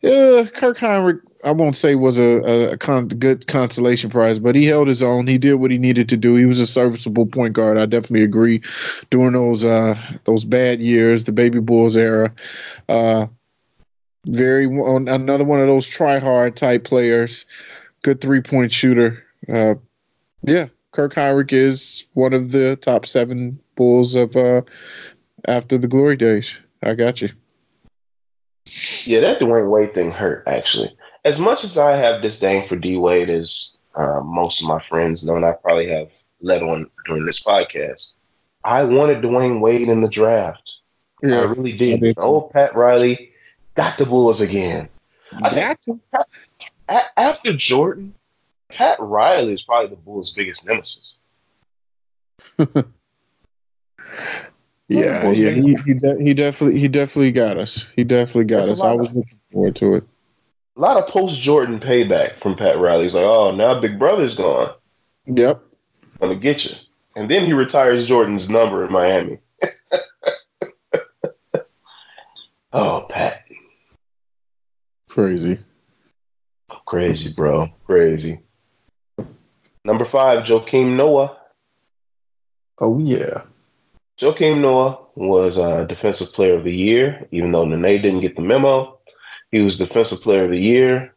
yeah, Kirk Hinrich I won't say was a, a, con- good consolation prize, but he held his own. He did what he needed to do. He was a serviceable point guard. I definitely agree. During those uh, those bad years, the Baby Bulls era, uh, very another one of those try hard type players. Good three point shooter. Uh, yeah, Kirk Hinrich is one of the top seven Bulls of uh, after the glory days. I got you. Yeah, that Dwyane Wade thing hurt actually as much as I have disdain for D Wade, as uh, most of my friends know, and I probably have led on during this podcast, I wanted Dwyane Wade in the draft. Yeah, I really did. I did Old Pat Riley got the Bulls again. I think a- after Jordan, Pat Riley is probably the Bulls' biggest nemesis. [laughs] yeah, yeah, he he, de- he, definitely he definitely got us. He definitely got That's us. I was looking forward to it. A lot of post Jordan payback from Pat Riley. He's like, oh, now Big Brother's gone. Yep, gonna get you. And then he retires Jordan's number in Miami. [laughs] oh, Pat. Crazy. Crazy, bro. Crazy. Number five, Joakim Noah. Oh yeah. Joakim Noah was uh, Defensive Player of the Year, even though Nene didn't get the memo. He was Defensive Player of the Year.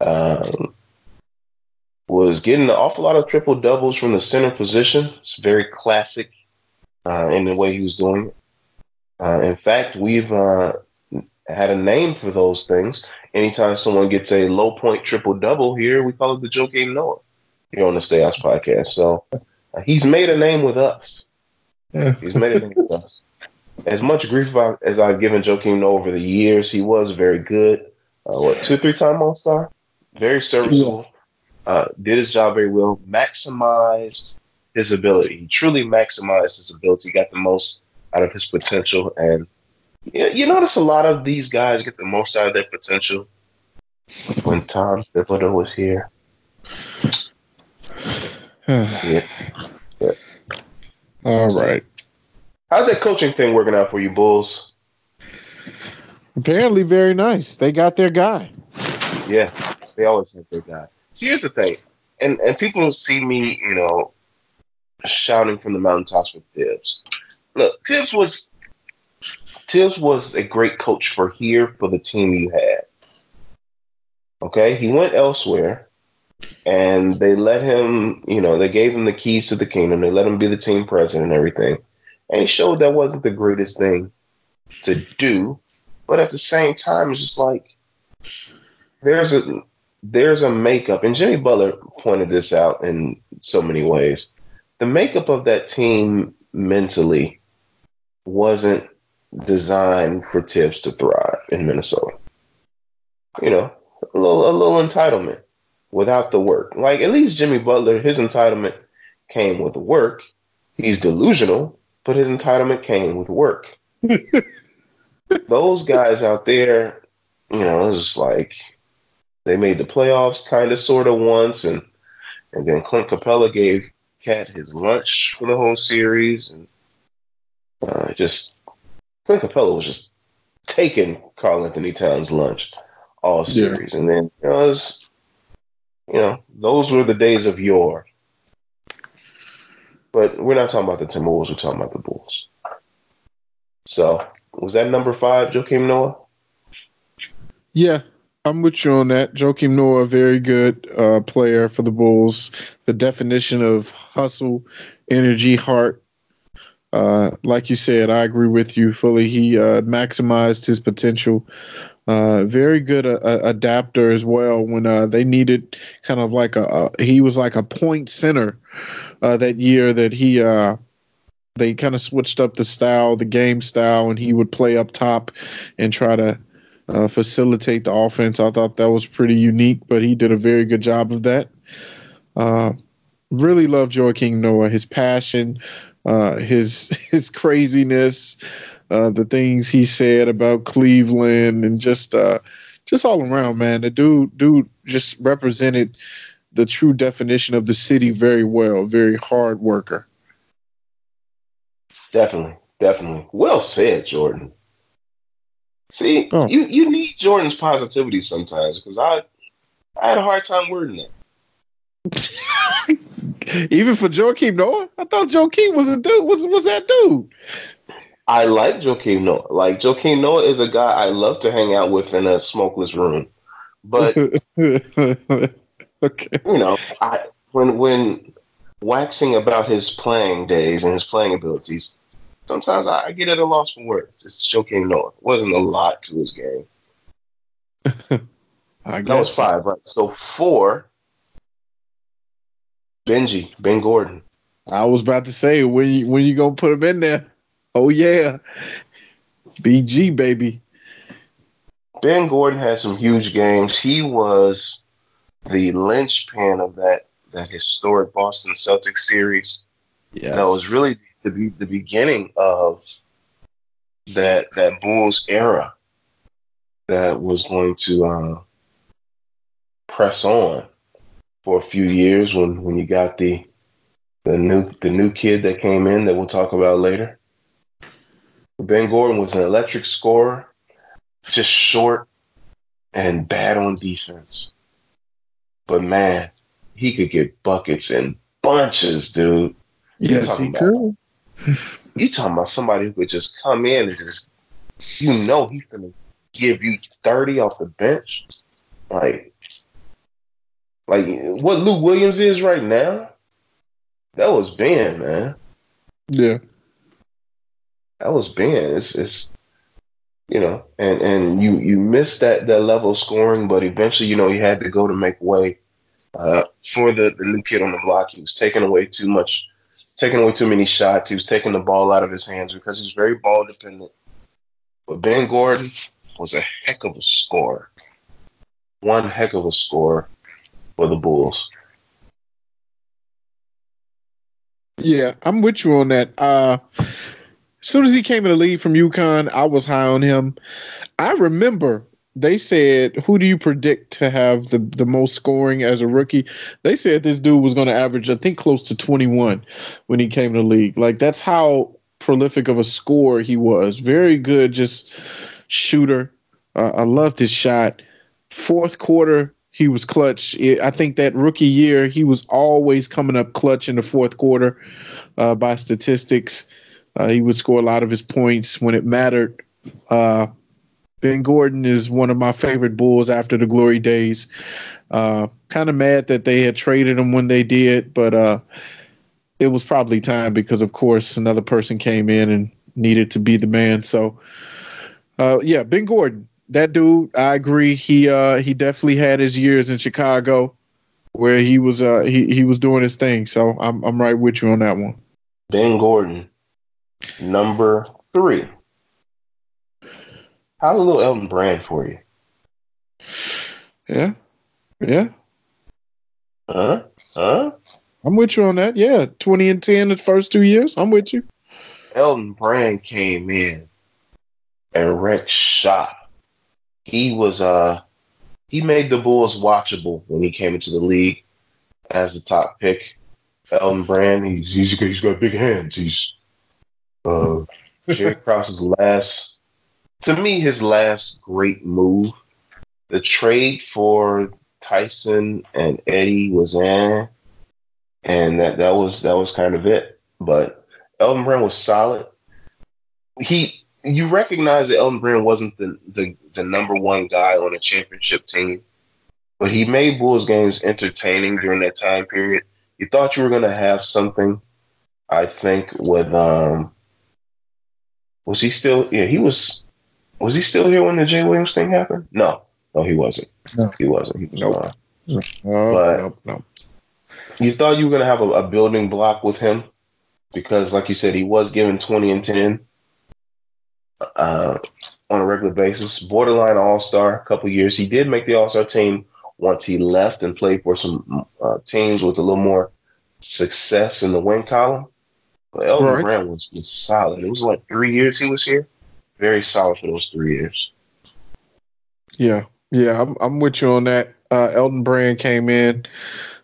Um, was getting an awful lot of triple doubles from the center position. It's very classic uh, in the way he was doing it. Uh, in fact, we've uh, had a name for those things. Anytime someone gets a low point triple double here, we call it the Joakim Noah here on the Stay House podcast. So uh, he's made a name with us. Yeah. He's made a name with us. As much grief as I've given Joakim Noah over the years, he was very good. Uh, what two, three time All Star? Very serviceable. Uh, did his job very well. Maximized his ability. He truly maximized his ability. Got the most out of his potential, and you, you notice a lot of these guys get the most out of their potential when Tom Thibodeau was here. [sighs] yeah. yeah. All right. How's that coaching thing working out for you, Bulls? Apparently, very nice. They got their guy. Yeah, they always have their guy. Here's the thing, and and people see me, you know, shouting from the mountaintops with Thibs. Look, Thibs was Thibs was a great coach for here for the team you had. Okay, he went elsewhere, and they let him. You know, they gave him the keys to the kingdom. They let him be the team president and everything, and he showed that wasn't the greatest thing to do. But at the same time, it's just like there's a there's a makeup, and Jimmy Butler pointed this out in so many ways. The makeup of that team mentally wasn't designed for Thibs to thrive in Minnesota. You know, a little, a little entitlement without the work. Like at least Jimmy Butler, his entitlement came with the work. He's delusional, but his entitlement came with work. [laughs] Those guys out there, you know, it's like they made the playoffs kind of sort of once and and then Clint Capela gave Cat his lunch for the whole series and uh, just Clint Capela was just taking Karl-Anthony Towns lunch all series. Yeah. And then you know, was, you know, those were the days of yore. But we're not talking about the Timberwolves, we're talking about the Bulls. So was that number five, Joakim Noah? Yeah, I'm with you on that. Joakim Noah, very good uh, player for the Bulls. The definition of hustle, energy, heart. Uh, like you said, I agree with you fully. He uh, maximized his potential. Uh, very good uh, adapter as well. When uh, they needed kind of like a, he was like a point center that year that he they kind of switched up the style, the game style, and he would play up top and try to uh, facilitate the offense. I thought that was pretty unique, but he did a very good job of that. Uh, really love Joakim Noah, his passion, uh, his [laughs] his craziness, uh, the things he said about Cleveland, and just uh, just all around, man. The dude dude just represented the true definition of the city very well. Very hard worker. Definitely, definitely. Well said, Jordan. See, oh. you, you need Jordan's positivity sometimes because I I had a hard time wording it. [laughs] Even for Joakim Noah, I thought Joakim was a dude. Was was that dude? I like Joakim Noah. Like Joakim Noah is a guy I love to hang out with in a smokeless room. But [laughs] okay, you know, I when when waxing about his playing days and his playing abilities, sometimes I, get at a loss for words. Just Joakim Noah. Wasn't a lot to his game. [laughs] that was five, right? So four. Benji, Ben Gordon. I was about to say when you, when you gonna put him in there? Oh yeah, BG baby. Ben Gordon had some huge games. He was the linchpin of that that historic Boston Celtics series. Yeah, That was really the the beginning of that that Bulls era that was going to uh, press on for a few years when when you got the the new the new kid that came in that we'll talk about later. Ben Gordon was an electric scorer, just short and bad on defense. But man, he could get buckets in bunches, dude. yes, he talking could. [laughs] You talking about somebody who could just come in and just, you know, he's gonna give you thirty off the bench, like, like what Lou Williams is right now. That was Ben, man. Yeah, That was Ben. It's it's you know, and and you you missed that that level of scoring, but eventually, you know, you had to go to make way uh, for the the new kid on the block. He was taking away too much, taking away too many shots. He was taking the ball out of his hands because he's very ball dependent. But Ben Gordon was a heck of a scorer. One heck of a scorer for the Bulls. yeah, I'm with you on that. Uh, soon as he came in the league from UConn, I was high on him. I remember they said, "Who do you predict to have the the most scoring as a rookie?" They said this dude was going to average, I think, close to 21 when he came to the league. Like that's how prolific of a scorer he was. Very good, just shooter. Uh, I loved his shot. Fourth quarter, he was clutch. I think that rookie year, he was always coming up clutch in the fourth quarter uh, by statistics. Uh, he would score a lot of his points when it mattered. Uh, ben Gordon is one of my favorite Bulls after the glory days. Uh, kind of mad that they had traded him when they did, but uh, it was probably time because, of course, another person came in and needed to be the man. So, uh, yeah, Ben Gordon, that dude, I agree. He uh, he definitely had his years in Chicago where he was he he was doing his thing. So I'm I'm right with you on that one. Ben Gordon, number three. How's a little Elton Brand for you? Yeah, yeah, Huh? Huh? I'm with you on that. Yeah, 20 and 10 the first two years. I'm with you. Elton Brand came in and wrecked shop. He was uh he made the Bulls watchable when he came into the league as the top pick. Elton Brand, he's he's, he's got big hands. He's uh [laughs] Jerry Krause's last to me his last great move. The trade for Tyson and Eddie was in and that that was that was kind of it. But Elton Brand was solid. He you recognize that Elton Brand wasn't the, the the number one guy on a championship team, but he made Bulls games entertaining during that time period. You thought you were gonna have something, I think, with um was he still yeah, he was was he still here when the Jay Williams thing happened? No. No, he wasn't. No. He wasn't. He was Nope. gone No, But- no, no. you thought you were going to have a, a building block with him because, like you said, he was given 20 and 10 uh, on a regular basis. Borderline All Star, a couple years. He did make the All Star team once he left and played for some uh, teams with a little more success in the win column. But Elton Right. Brand was, was solid. It was like three years he was here. Very solid for those three years. Yeah, yeah, I'm I'm with you on that. Uh, Elton Brand came in,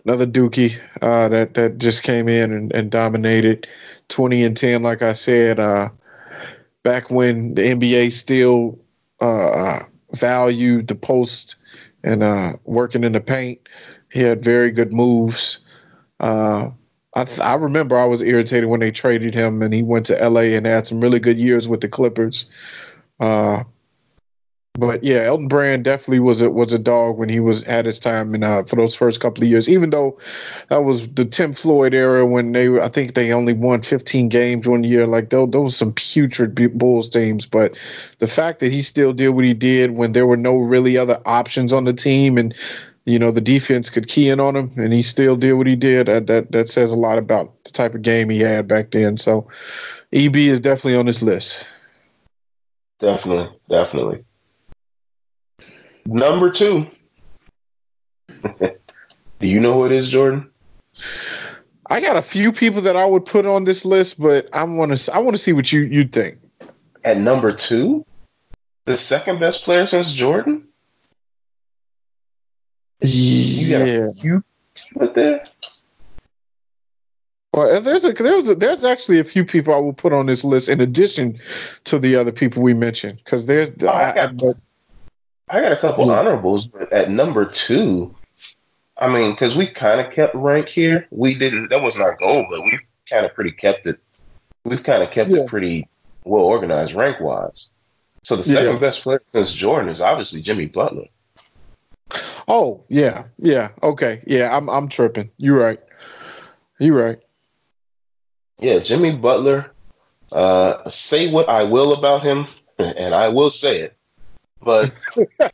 another Dookie uh, that that just came in and, and dominated, twenty and ten. Like I said, uh, back when the NBA still uh, valued the post and uh, working in the paint, he had very good moves. Uh, I th- I remember I was irritated when they traded him and he went to LA and had some really good years with the Clippers. Uh, but yeah, Elton Brand definitely was a was a dog when he was at his time and uh, for those first couple of years. Even though that was the Tim Floyd era when they I think they only won 15 games one year. Like those, those some putrid Bulls teams. But the fact that he still did what he did when there were no really other options on the team and you know the defense could key in on him and he still did what he did. That that, that says a lot about the type of game he had back then. So EB is definitely on this list. Definitely, definitely. Number two. [laughs] Do you know who it is, Jordan? I got a few people that I would put on this list, but I want to I want to see what you you think. At number two, the second best player since Jordan. Yeah, you put there. Well, there's a there's a, there's actually a few people I will put on this list in addition to the other people we mentioned because there's oh, I, got, I, I, got, a couple yeah. honorables, but at number two, I mean, because we kind of kept rank here. We didn't. That wasn't our goal, but we've kind of pretty kept it. We've kind of kept yeah. it pretty well organized rank wise. So the second yeah. best player since Jordan is obviously Jimmy Butler. Oh yeah, yeah, okay, yeah. I'm I'm tripping. You're right. You're right. Yeah, Jimmy Butler. Uh, say what I will about him, [laughs] and I will say it. But [laughs]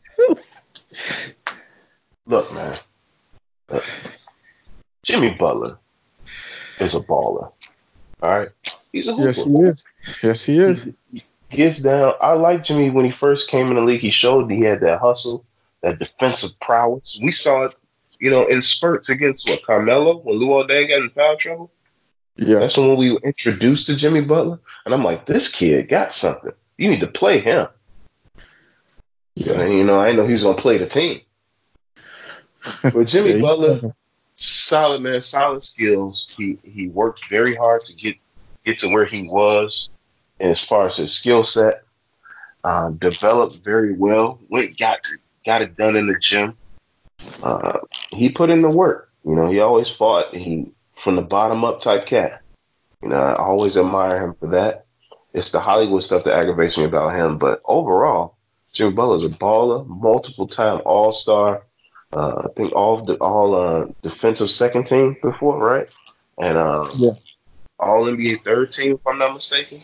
look, man, Jimmy Butler is a baller. All right, he's a hooper. Yes, he is. Yes, he is. He gets down. I like Jimmy when he first came in the league. He showed he had that hustle, that defensive prowess. We saw it, you know, in spurts against what Carmelo when Luol Deng got in foul trouble. Yeah, that's when we were introduced to Jimmy Butler, and I'm like, this kid got something. You need to play him. Yeah, and, you know, I know he was gonna play the team. But [laughs] Jimmy yeah, Butler, solid man, solid skills. He he worked very hard to get get to where he was, and as far as his skill set, uh, developed very well. Went got got it done in the gym. Uh, he put in the work. You know, he always fought. He from the bottom up type cat. You know, I always admire him for that. It's the Hollywood stuff that aggravates me about him. But overall, Jimmy Butler is a baller, multiple time All Star, uh, I think all the all uh, defensive second team before, right? And um, yeah, all NBA third team, if I'm not mistaken.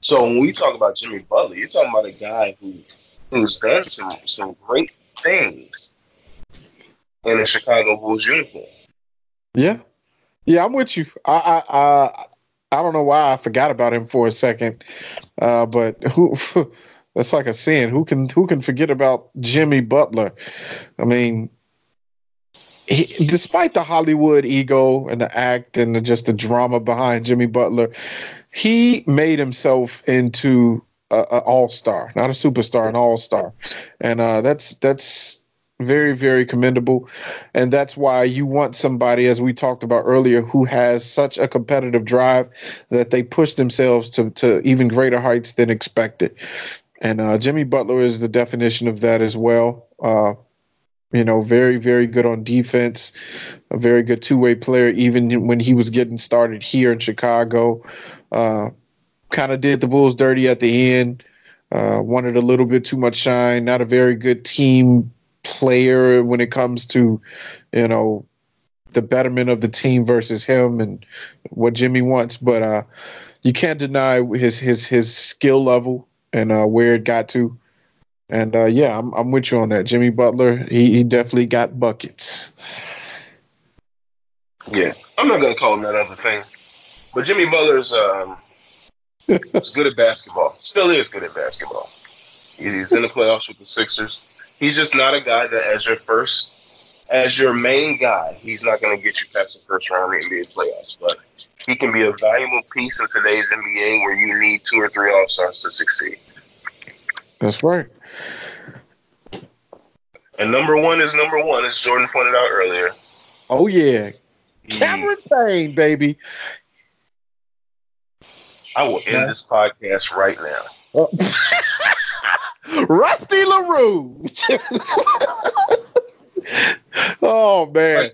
So when we talk about Jimmy Butler, you're talking about a guy who who's done some some great things in a Chicago Bulls uniform. Yeah, yeah, I'm with you. I I I, I don't know why I forgot about him for a second, uh, but who [laughs] That's like a sin. Who can who can forget about Jimmy Butler? I mean, he, despite the Hollywood ego and the act and the, just the drama behind Jimmy Butler, he made himself into an all star, not a superstar, an all star, and uh, that's that's very very commendable and that's why you want somebody as we talked about earlier who has such a competitive drive that they push themselves to, to even greater heights than expected and uh, Jimmy Butler is the definition of that as well. Uh, you know, very, very good on defense, a very good two way player, even when he was getting started here in Chicago. Uh, kind of did the Bulls dirty at the end, uh, wanted a little bit too much shine, not a very good team player when it comes to, you know, the betterment of the team versus him and what Jimmy wants. But uh, you can't deny his his his skill level and uh, where it got to. And uh, yeah, I'm I'm with you on that. Jimmy Butler, he, he definitely got buckets. Yeah, I'm not gonna call him that other thing, but Jimmy Butler's um, is good at basketball. Still is good at basketball. He's in the playoffs with the Sixers. He's just not a guy that, as your first, as your main guy, he's not going to get you past the first round of the NBA playoffs. But he can be a valuable piece in today's NBA where you need two or three All Stars to succeed. That's right. And number one is number one, as Jordan pointed out earlier. Oh yeah, Cameron Payne, baby. I will end this podcast right now. Oh. [laughs] Rusty LaRue. [laughs] oh man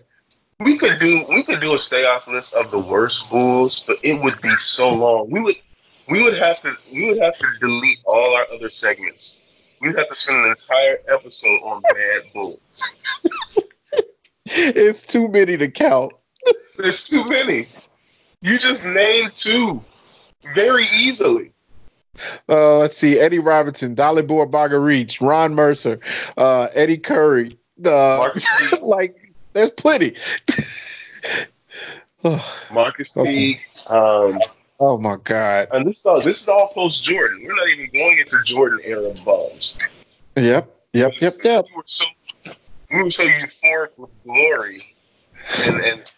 we could do we could do a stay off list of the worst Bulls, but it would be so long. We would we would have to we would have to delete all our other segments. We'd have to spend an entire episode on bad Bulls. [laughs] it's too many to count. There's too many. You just named two very easily. Uh, let's see: Eddie Robinson, Dalibor Bagarić, Ron Mercer, uh, Eddie Curry. Uh, [laughs] like there's plenty. [laughs] Marquis Teague. Um, oh my God! And this is all, this is all post Jordan. We're not even going into Jordan era bums. Yep. Yep, yep, yep. We were so, we were so euphoric with glory and, and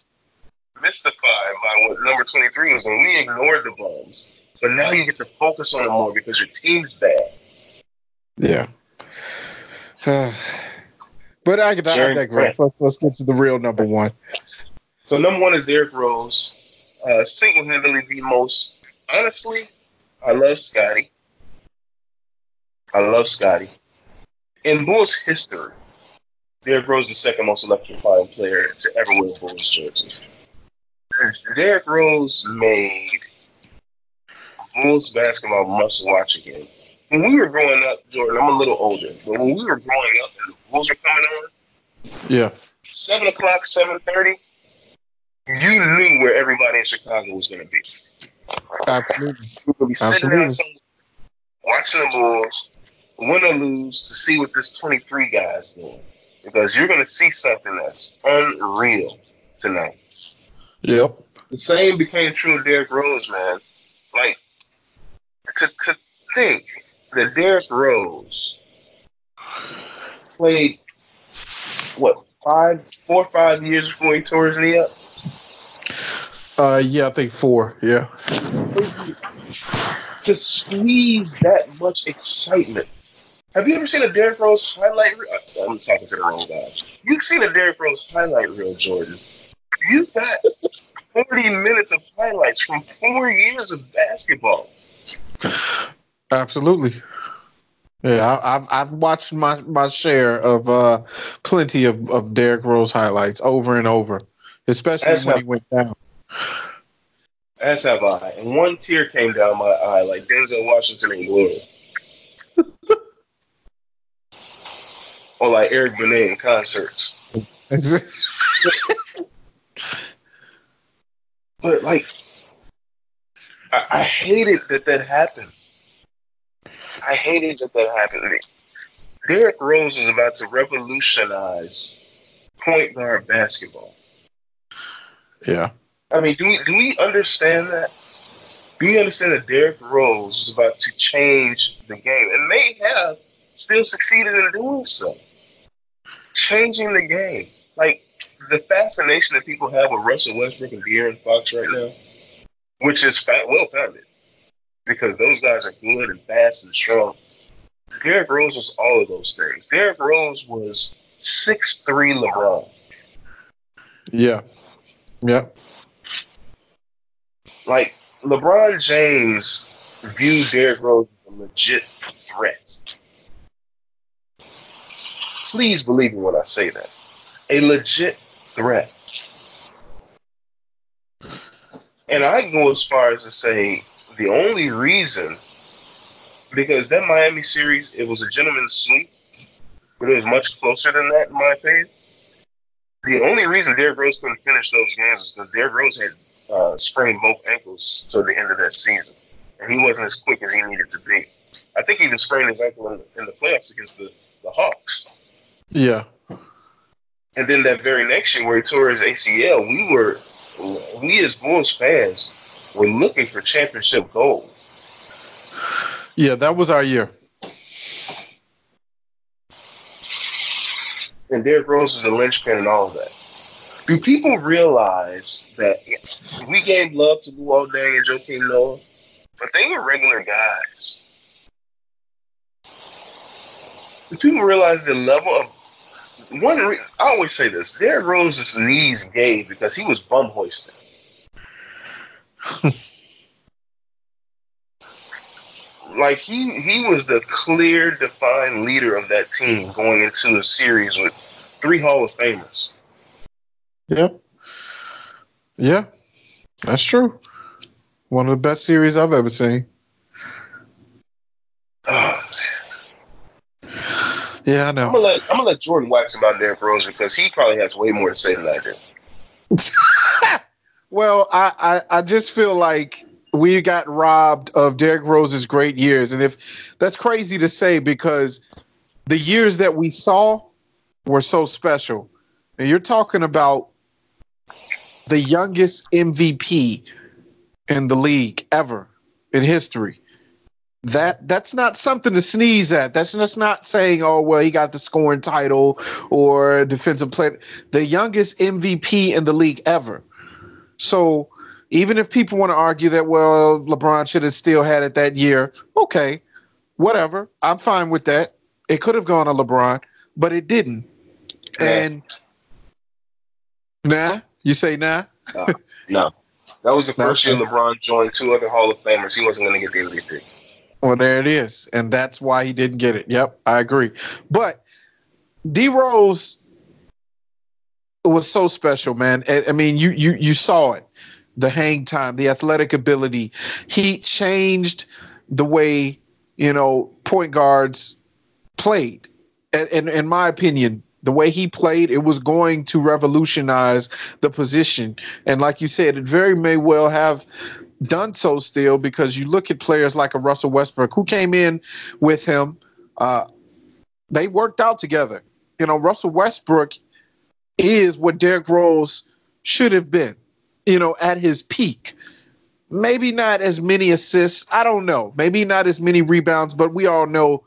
mystified by what number 23 was when We ignored the bums. But now you get to focus on it more because your team's bad. Yeah. [sighs] but I, I, I digress. Let's, let's get to the real number one. So number one is Derrick Rose. Uh, single-handedly the most, honestly, I love Scotty. I love Scotty. In Bulls history, Derrick Rose is the second most electrifying player to ever wear a Bulls jersey. Derrick Rose made Bulls basketball must watch again. When we were growing up, Jordan, I'm a little older, but when we were growing up and the Bulls were coming on, yeah, seven o'clock, seven thirty, you knew where everybody in Chicago was going to be. Absolutely. You be sitting there watching the Bulls, win or lose, to see what this 23 guy is doing. Because you're going to see something that's unreal tonight. Yep. The same became true of Derrick Rose, man. Like, to, to think that Derrick Rose played, what, five, four or five years before he tore his knee up? Uh, yeah, I think four. Yeah. To squeeze that much excitement. Have you ever seen a Derrick Rose highlight reel? I'm talking to the wrong guy. You've seen a Derrick Rose highlight reel, Jordan. You got 40 minutes of highlights from four years of basketball. Absolutely. Yeah, I, have I've watched my, my share of uh, plenty of, of Derrick Rose highlights over and over, especially That's when he went down. As have I. And one tear came down my eye like Denzel Washington in Glory. [laughs] or like Eric Benet in concerts. [laughs] but like, I, I hated that that happened. I hated that that happened. Derrick Rose is about to revolutionize point guard basketball. Yeah. I mean, do we do we understand that? Do we understand that Derrick Rose is about to change the game and may have still succeeded in doing so? Changing the game. Like the fascination that people have with Russell Westbrook and De'Aaron Fox right now, which is fat, well founded because those guys are good and fast and strong. Derrick Rose was all of those things. Derrick Rose was six three LeBron. Yeah. Yep. Like LeBron James viewed Derrick Rose as a legit threat. Please believe me when I say that. A legit threat. And I go as far as to say the only reason, because that Miami series, it was a gentleman's sweep, but it was much closer than that, in my opinion. The only reason Derrick Rose couldn't finish those games is because Derrick Rose had uh, sprained both ankles toward the end of that season, and he wasn't as quick as he needed to be. I think he even sprained his ankle in the, in the playoffs against the, the Hawks. Yeah. And then that very next year, where he tore his ACL, we were, we as Bulls fans, were looking for championship gold. Yeah, that was our year. And Derrick Rose is a linchpin and all of that. Do people realize that we gave love to Luol Deng and Joakim Noah, but they were regular guys? Do people realize the level of one? Re- I always say this: Derrick Rose's knees gave because he was bum hoisting. [laughs] like he he was the clear, defined leader of that team going into a series with three Hall of Famers. Yep. Yeah, that's true. One of the best series I've ever seen. Oh, yeah, I know. I'm gonna let I'm gonna let Jordan wax about Derrick Rose because he probably has way more to say than I do. [laughs] well, I, I I just feel like we got robbed of Derrick Rose's great years, and if that's crazy to say because the years that we saw were so special, and you're talking about the youngest MVP in the league ever in history. That that's not something to sneeze at. That's just not saying, oh well, he got the scoring title or defensive player, the youngest MVP in the league ever. So even if people want to argue that, well, LeBron should have still had it that year, okay, whatever. I'm fine with that. It could have gone to LeBron, but it didn't. And nah, you say nah? no, no. That was the first year LeBron joined two other Hall of Famers. He wasn't going to get the MVP. Well, there it is, and that's why he didn't get it. Yep, I agree. But D Rose was so special, man. I mean, you you you saw it, the hang time, the athletic ability. He changed the way you know point guards played, and, and in my opinion, the way he played, it was going to revolutionize the position. And like you said, it very may well have done so still because you look at players like a Russell Westbrook who came in with him. Uh, they worked out together. You know, Russell Westbrook is what Derrick Rose should have been, you know, at his peak. Maybe not as many assists. I don't know. Maybe not as many rebounds, but we all know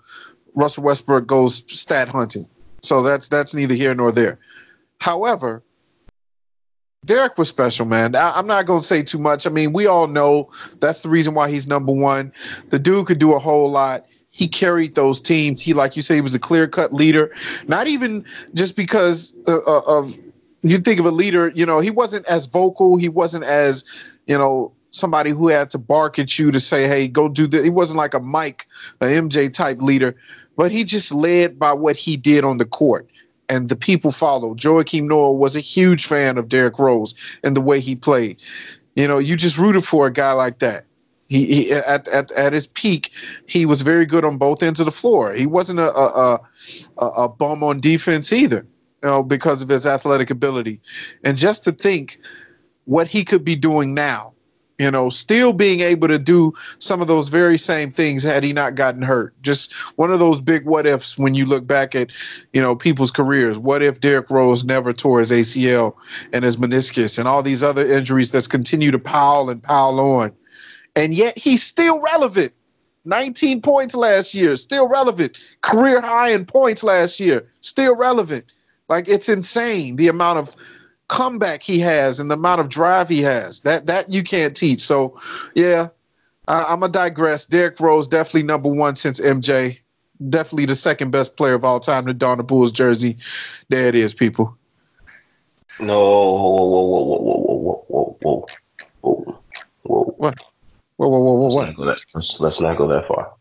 Russell Westbrook goes stat hunting. So that's that's neither here nor there. However, Derrick was special, man. I, am not going to say too much. I mean, we all know that's the reason why he's number one. The dude could do a whole lot. He carried those teams. He, like you say, he was a clear cut leader. Not even just because uh, uh, of you think of a leader. You know, he wasn't as vocal. He wasn't as you know somebody who had to bark at you to say, "Hey, go do this." He wasn't like a Mike, a MJ type leader, but he just led by what he did on the court and the people followed. Joakim Noah was a huge fan of Derrick Rose and the way he played. You know, you just rooted for a guy like that. He, he at, at at his peak, he was very good on both ends of the floor. He wasn't a a, a, a bum on defense either, you know, because of his athletic ability. And just to think what he could be doing now you know, still being able to do some of those very same things had he not gotten hurt. Just one of those big what ifs when you look back at, you know, people's careers. What if Derrick Rose never tore his ACL and his meniscus and all these other injuries that's continue to pile and pile on? And yet he's still relevant. 19 points last year, still relevant. Career high in points last year, still relevant. Like it's insane the amount of comeback he has and the amount of drive he has. That that you can't teach. So, yeah, I, I'm gonna digress. Derrick Rose definitely number one since MJ. Definitely the second best player of all time to don the Bulls jersey. There it is, people. No, whoa, whoa, whoa, whoa, whoa, whoa, whoa, whoa, whoa. Whoa, whoa, whoa. Whoa. What? Whoa, whoa, whoa, whoa, what? Let's, let's not go that far.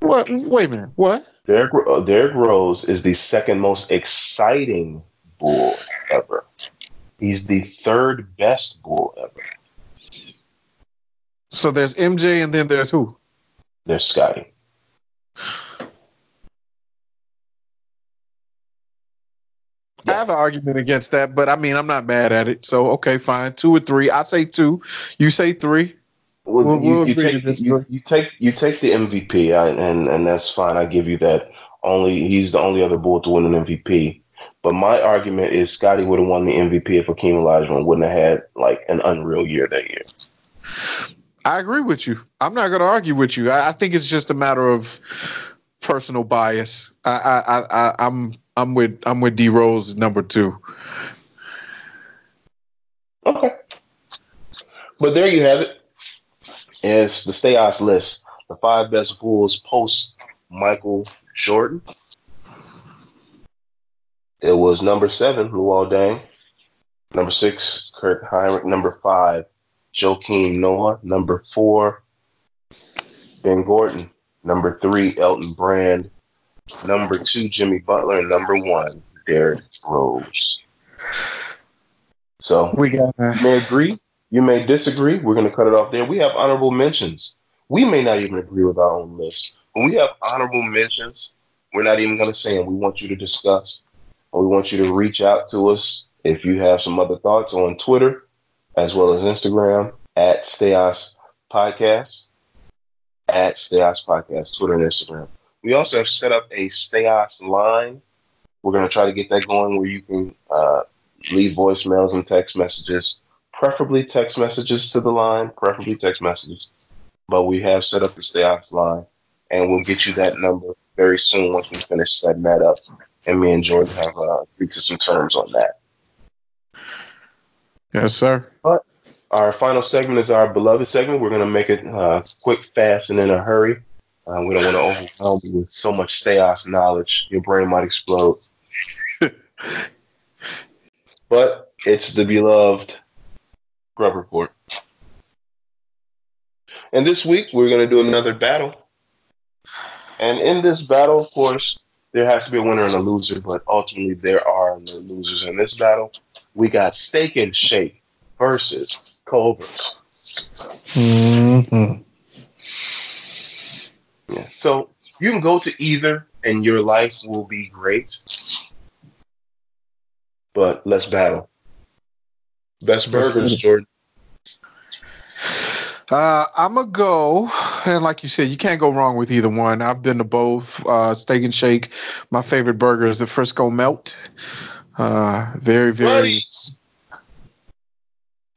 What? Wait a minute. What? Derrick, uh, Derrick Rose is the second most exciting Bull ever. He's the third best bull ever. So there's MJ and then there's who? There's Scotty. I have an argument against that, but I mean, I'm not mad at it. So, okay, fine. Two or three. I say two. You say three. Well, we'll, you, we'll you, take, you, you, take you take the MVP, I, and and that's fine. I give you that. Only he's the only other bull to win an MVP. But my argument is Scotty would have won the MVP if Hakeem Olajuwon wouldn't have had like an unreal year that year. I agree with you. I'm not going to argue with you. I, I, think it's just a matter of personal bias. I, I, I, I'm I'm with I'm with D Rose number two. Okay, but there you have it. It's the Stay Ice list. The five best Bulls post Michael Jordan. It was number seven, Luol Deng. Number six, Kirk Hinrich. Number five, Joakim Noah. Number four, Ben Gordon. Number three, Elton Brand. Number two, Jimmy Butler. And number one, Derrick Rose. So we got you may agree, you may disagree. We're going to cut it off there. We have honorable mentions. We may not even agree with our own list. When we have honorable mentions, we're not even going to say them. We want you to discuss we want you to reach out to us if you have some other thoughts on Twitter as well as Instagram at Stayos Podcast. At Stayos Podcast, Twitter and Instagram. We also have set up a Stayos line. We're going to try to get that going where you can uh, leave voicemails and text messages, preferably text messages to the line, preferably text messages. But we have set up the Stayos line and we'll get you that number very soon once we finish setting that up. And me and Jordan have uh, agreed to some terms on that. Yes, sir. But our final segment is our beloved segment. We're going to make it uh, quick, fast, and in a hurry. Uh, we don't want to overwhelm you with so much Theos knowledge. Your brain might explode. [laughs] but it's the beloved Grub Report. And this week, we're going to do another battle. And in this battle, of course, there has to be a winner and a loser, but ultimately, there are no losers in this battle. We got Steak and Shake versus Culver's. Mm-hmm. Yeah. So you can go to either and your life will be great. But let's battle. Best burgers. Jordan. Uh, I'm gonna go, and like you said, you can't go wrong with either one. I've been to both. Uh, Steak and Shake. My favorite burger is the Frisco Melt. Uh, very, very. Buddies.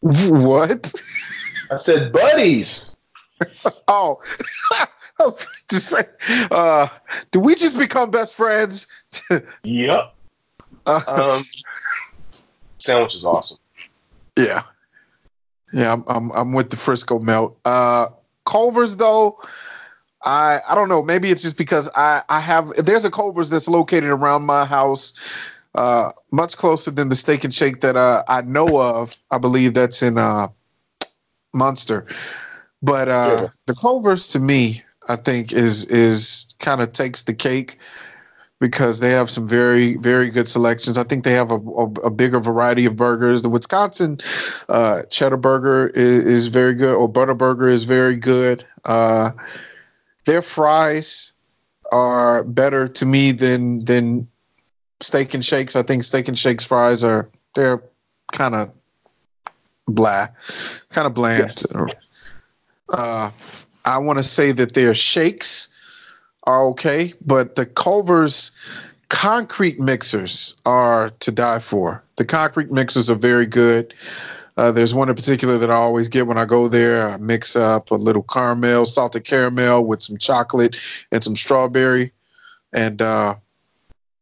What? I said buddies. [laughs] Oh, [laughs] I was about to say, uh, did we just become best friends? [laughs] Yep. Uh, Um, sandwich is awesome. yeah, yeah, I'm, I'm I'm with the Frisco Melt. Uh, Culver's though, I I don't know. Maybe it's just because I I have there's a Culver's that's located around my house. Uh, much closer than the Steak and Shake that uh, I know of. I believe that's in uh, Munster. But uh, Yeah. the Culver's to me, I think is is kind of takes the cake because they have some very very good selections. I think they have a, a, a bigger variety of burgers. The Wisconsin uh, cheddar burger is, is very good, or butter burger is very good. Uh, their fries are better to me than than steak and shakes. I think steak and shakes fries are they're kind of blah, kind of bland. Yes. Uh, I want to say that their shakes are okay, but the Culver's concrete mixers are to die for. The concrete mixers are very good. Uh, there's one in particular that I always get when I go there. I mix up a little caramel, salted caramel with some chocolate and some strawberry, and uh,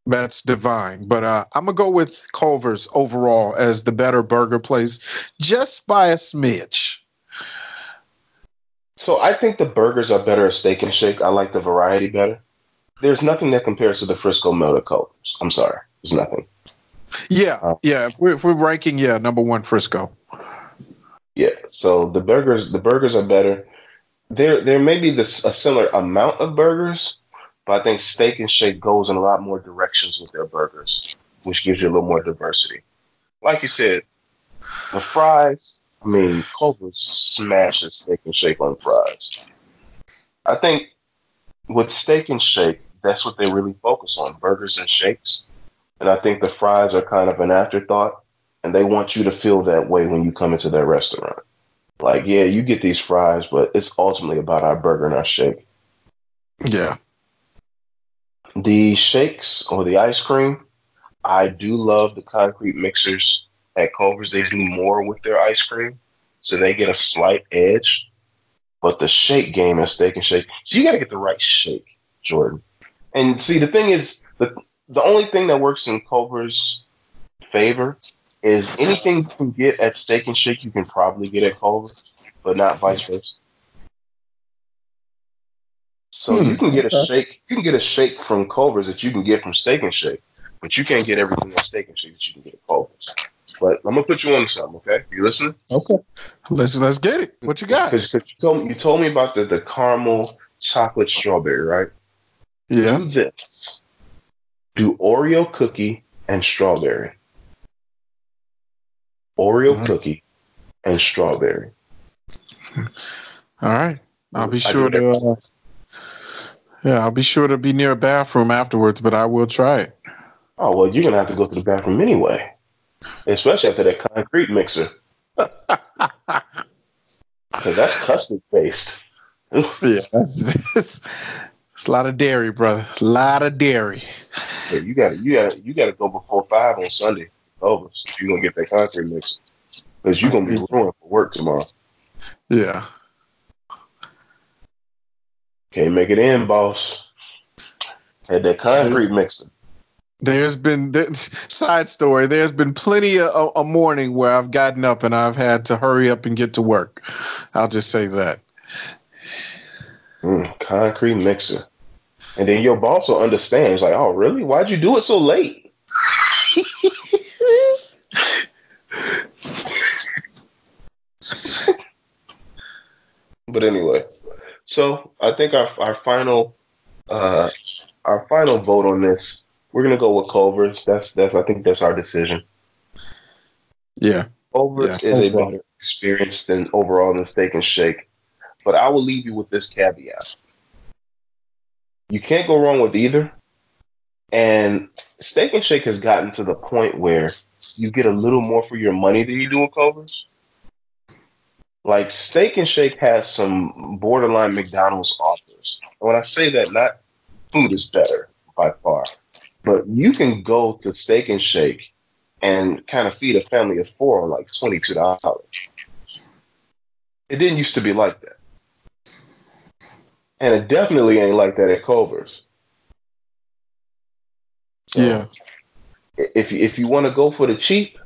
that's divine. But uh, I'm gonna go with Culver's overall as the better burger place, just by a smidge. So I think the burgers are better at Steak and Shake. I like the variety better. There's nothing that compares to the Frisco Melted Culver's. I'm sorry. There's nothing. Yeah, Oh. yeah. If we're, if we're ranking, yeah, number one Frisco. Yeah. So the burgers, the burgers are better. There, there may be this a similar amount of burgers, but I think Steak and Shake goes in a lot more directions with their burgers, which gives you a little more diversity. Like you said, the fries. I mean, Culver's smashes Steak and Shake on fries. I think with Steak and Shake, that's what they really focus on: burgers and shakes. And I think the fries are kind of an afterthought and they want you to feel that way when you come into their restaurant. Like, yeah, you get these fries, but it's ultimately about our burger and our shake. Yeah. The shakes or the ice cream, I do love the concrete mixers at Culver's. They do more with their ice cream, so they get a slight edge. But the shake game at Steak and Shake, so you got to get the right shake, Jordan. And see, the thing is, the the only thing that works in Culver's favor is anything you can get at Steak and Shake, you can probably get at Culver's, but not vice versa. So Hmm, you can get a shake, you can get a shake from Culver's that you can get from Steak and Shake, but you can't get everything at Steak and Shake that you can get at Culver's. But I'm gonna put you on to something, okay? You listening? Okay. Let's let's get it. What you got? Because you told me you told me about the, the caramel chocolate strawberry, right? Yeah. Do this. Do Oreo cookie and strawberry. Oreo Mhm. cookie and strawberry. All right. I'll be sure to. Uh, yeah, I'll be sure to be near a bathroom afterwards, but I will try it. Oh well, you're gonna have to go to the bathroom anyway, especially after that concrete mixer, [laughs] because that's custard based. Yeah, that's, it's, it's a lot of dairy, brother. A lot of dairy. Yeah, you got to you got to you got to go before five on Sunday. Over, if you're gonna get that concrete mixer, because you're gonna be ruined for work tomorrow. Yeah. Can't make it in, boss. Had that concrete mixer. There's been [laughs] side story. There's been plenty of a morning where I've gotten up and I've had to hurry up and get to work. I'll just say that. Mm, concrete mixer, and then your boss will understand. like, "Oh, really? Why'd you do it so late?" but anyway, so I think our our final uh, our final vote on this, we're gonna go with Culver's. That's that's I think that's our decision. Yeah, Culver's yeah. is a better experience than overall than Steak and Shake, but I will leave you with this caveat: you can't go wrong with either. And Steak and Shake has gotten to the point where you get a little more for your money than you do with Culver's. Like Steak and Shake has some borderline McDonald's offers. And when I say that, not food is better by far, but you can go to Steak and Shake and kind of feed a family of four on like twenty two dollars. It didn't used to be like that, and it definitely ain't like that at Culver's. So yeah. If if you want to go for the cheap,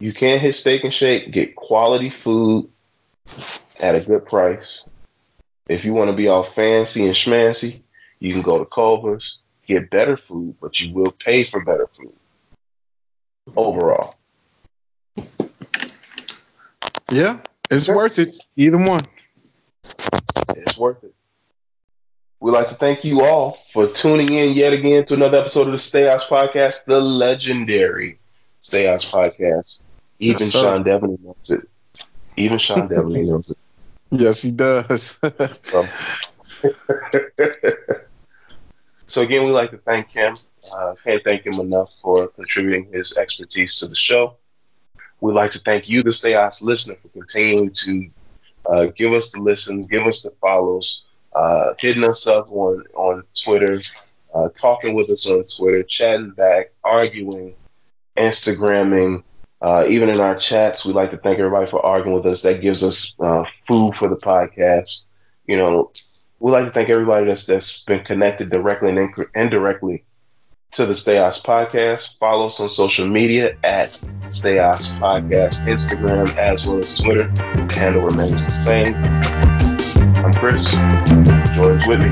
you can hit Steak and Shake, get quality food at a good price. If you want to be all fancy and schmancy, you can go to Culver's, get better food, but you will pay for better food overall. Yeah, it's worth it. Either one. It's worth it. We'd like to thank you all for tuning in yet again to another episode of the Stay Ops Podcast, the legendary Stay Ops Podcast. Even yes, Sean Deveney knows it. Even Sean Deveney [laughs] knows it. Yes, he does. [laughs] [laughs] so, again, we'd like to thank him. Uh, can't thank him enough for contributing his expertise to the show. We'd like to thank you, the Stay Ops listener, for continuing to uh, give us the listens, give us the follows, uh, hitting us up on on Twitter, uh, talking with us on Twitter, chatting back, arguing, Instagramming, uh, even in our chats, we like to thank everybody for arguing with us. That gives us uh, food for the podcast. You know, we like to thank everybody that's that's been connected directly and indirectly to the Stay Ops podcast. Follow us on social media at Stay Ops podcast, Instagram as well as Twitter. The handle remains the same. I'm Chris. George with me.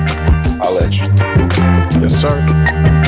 I'll let you. Yes, sir.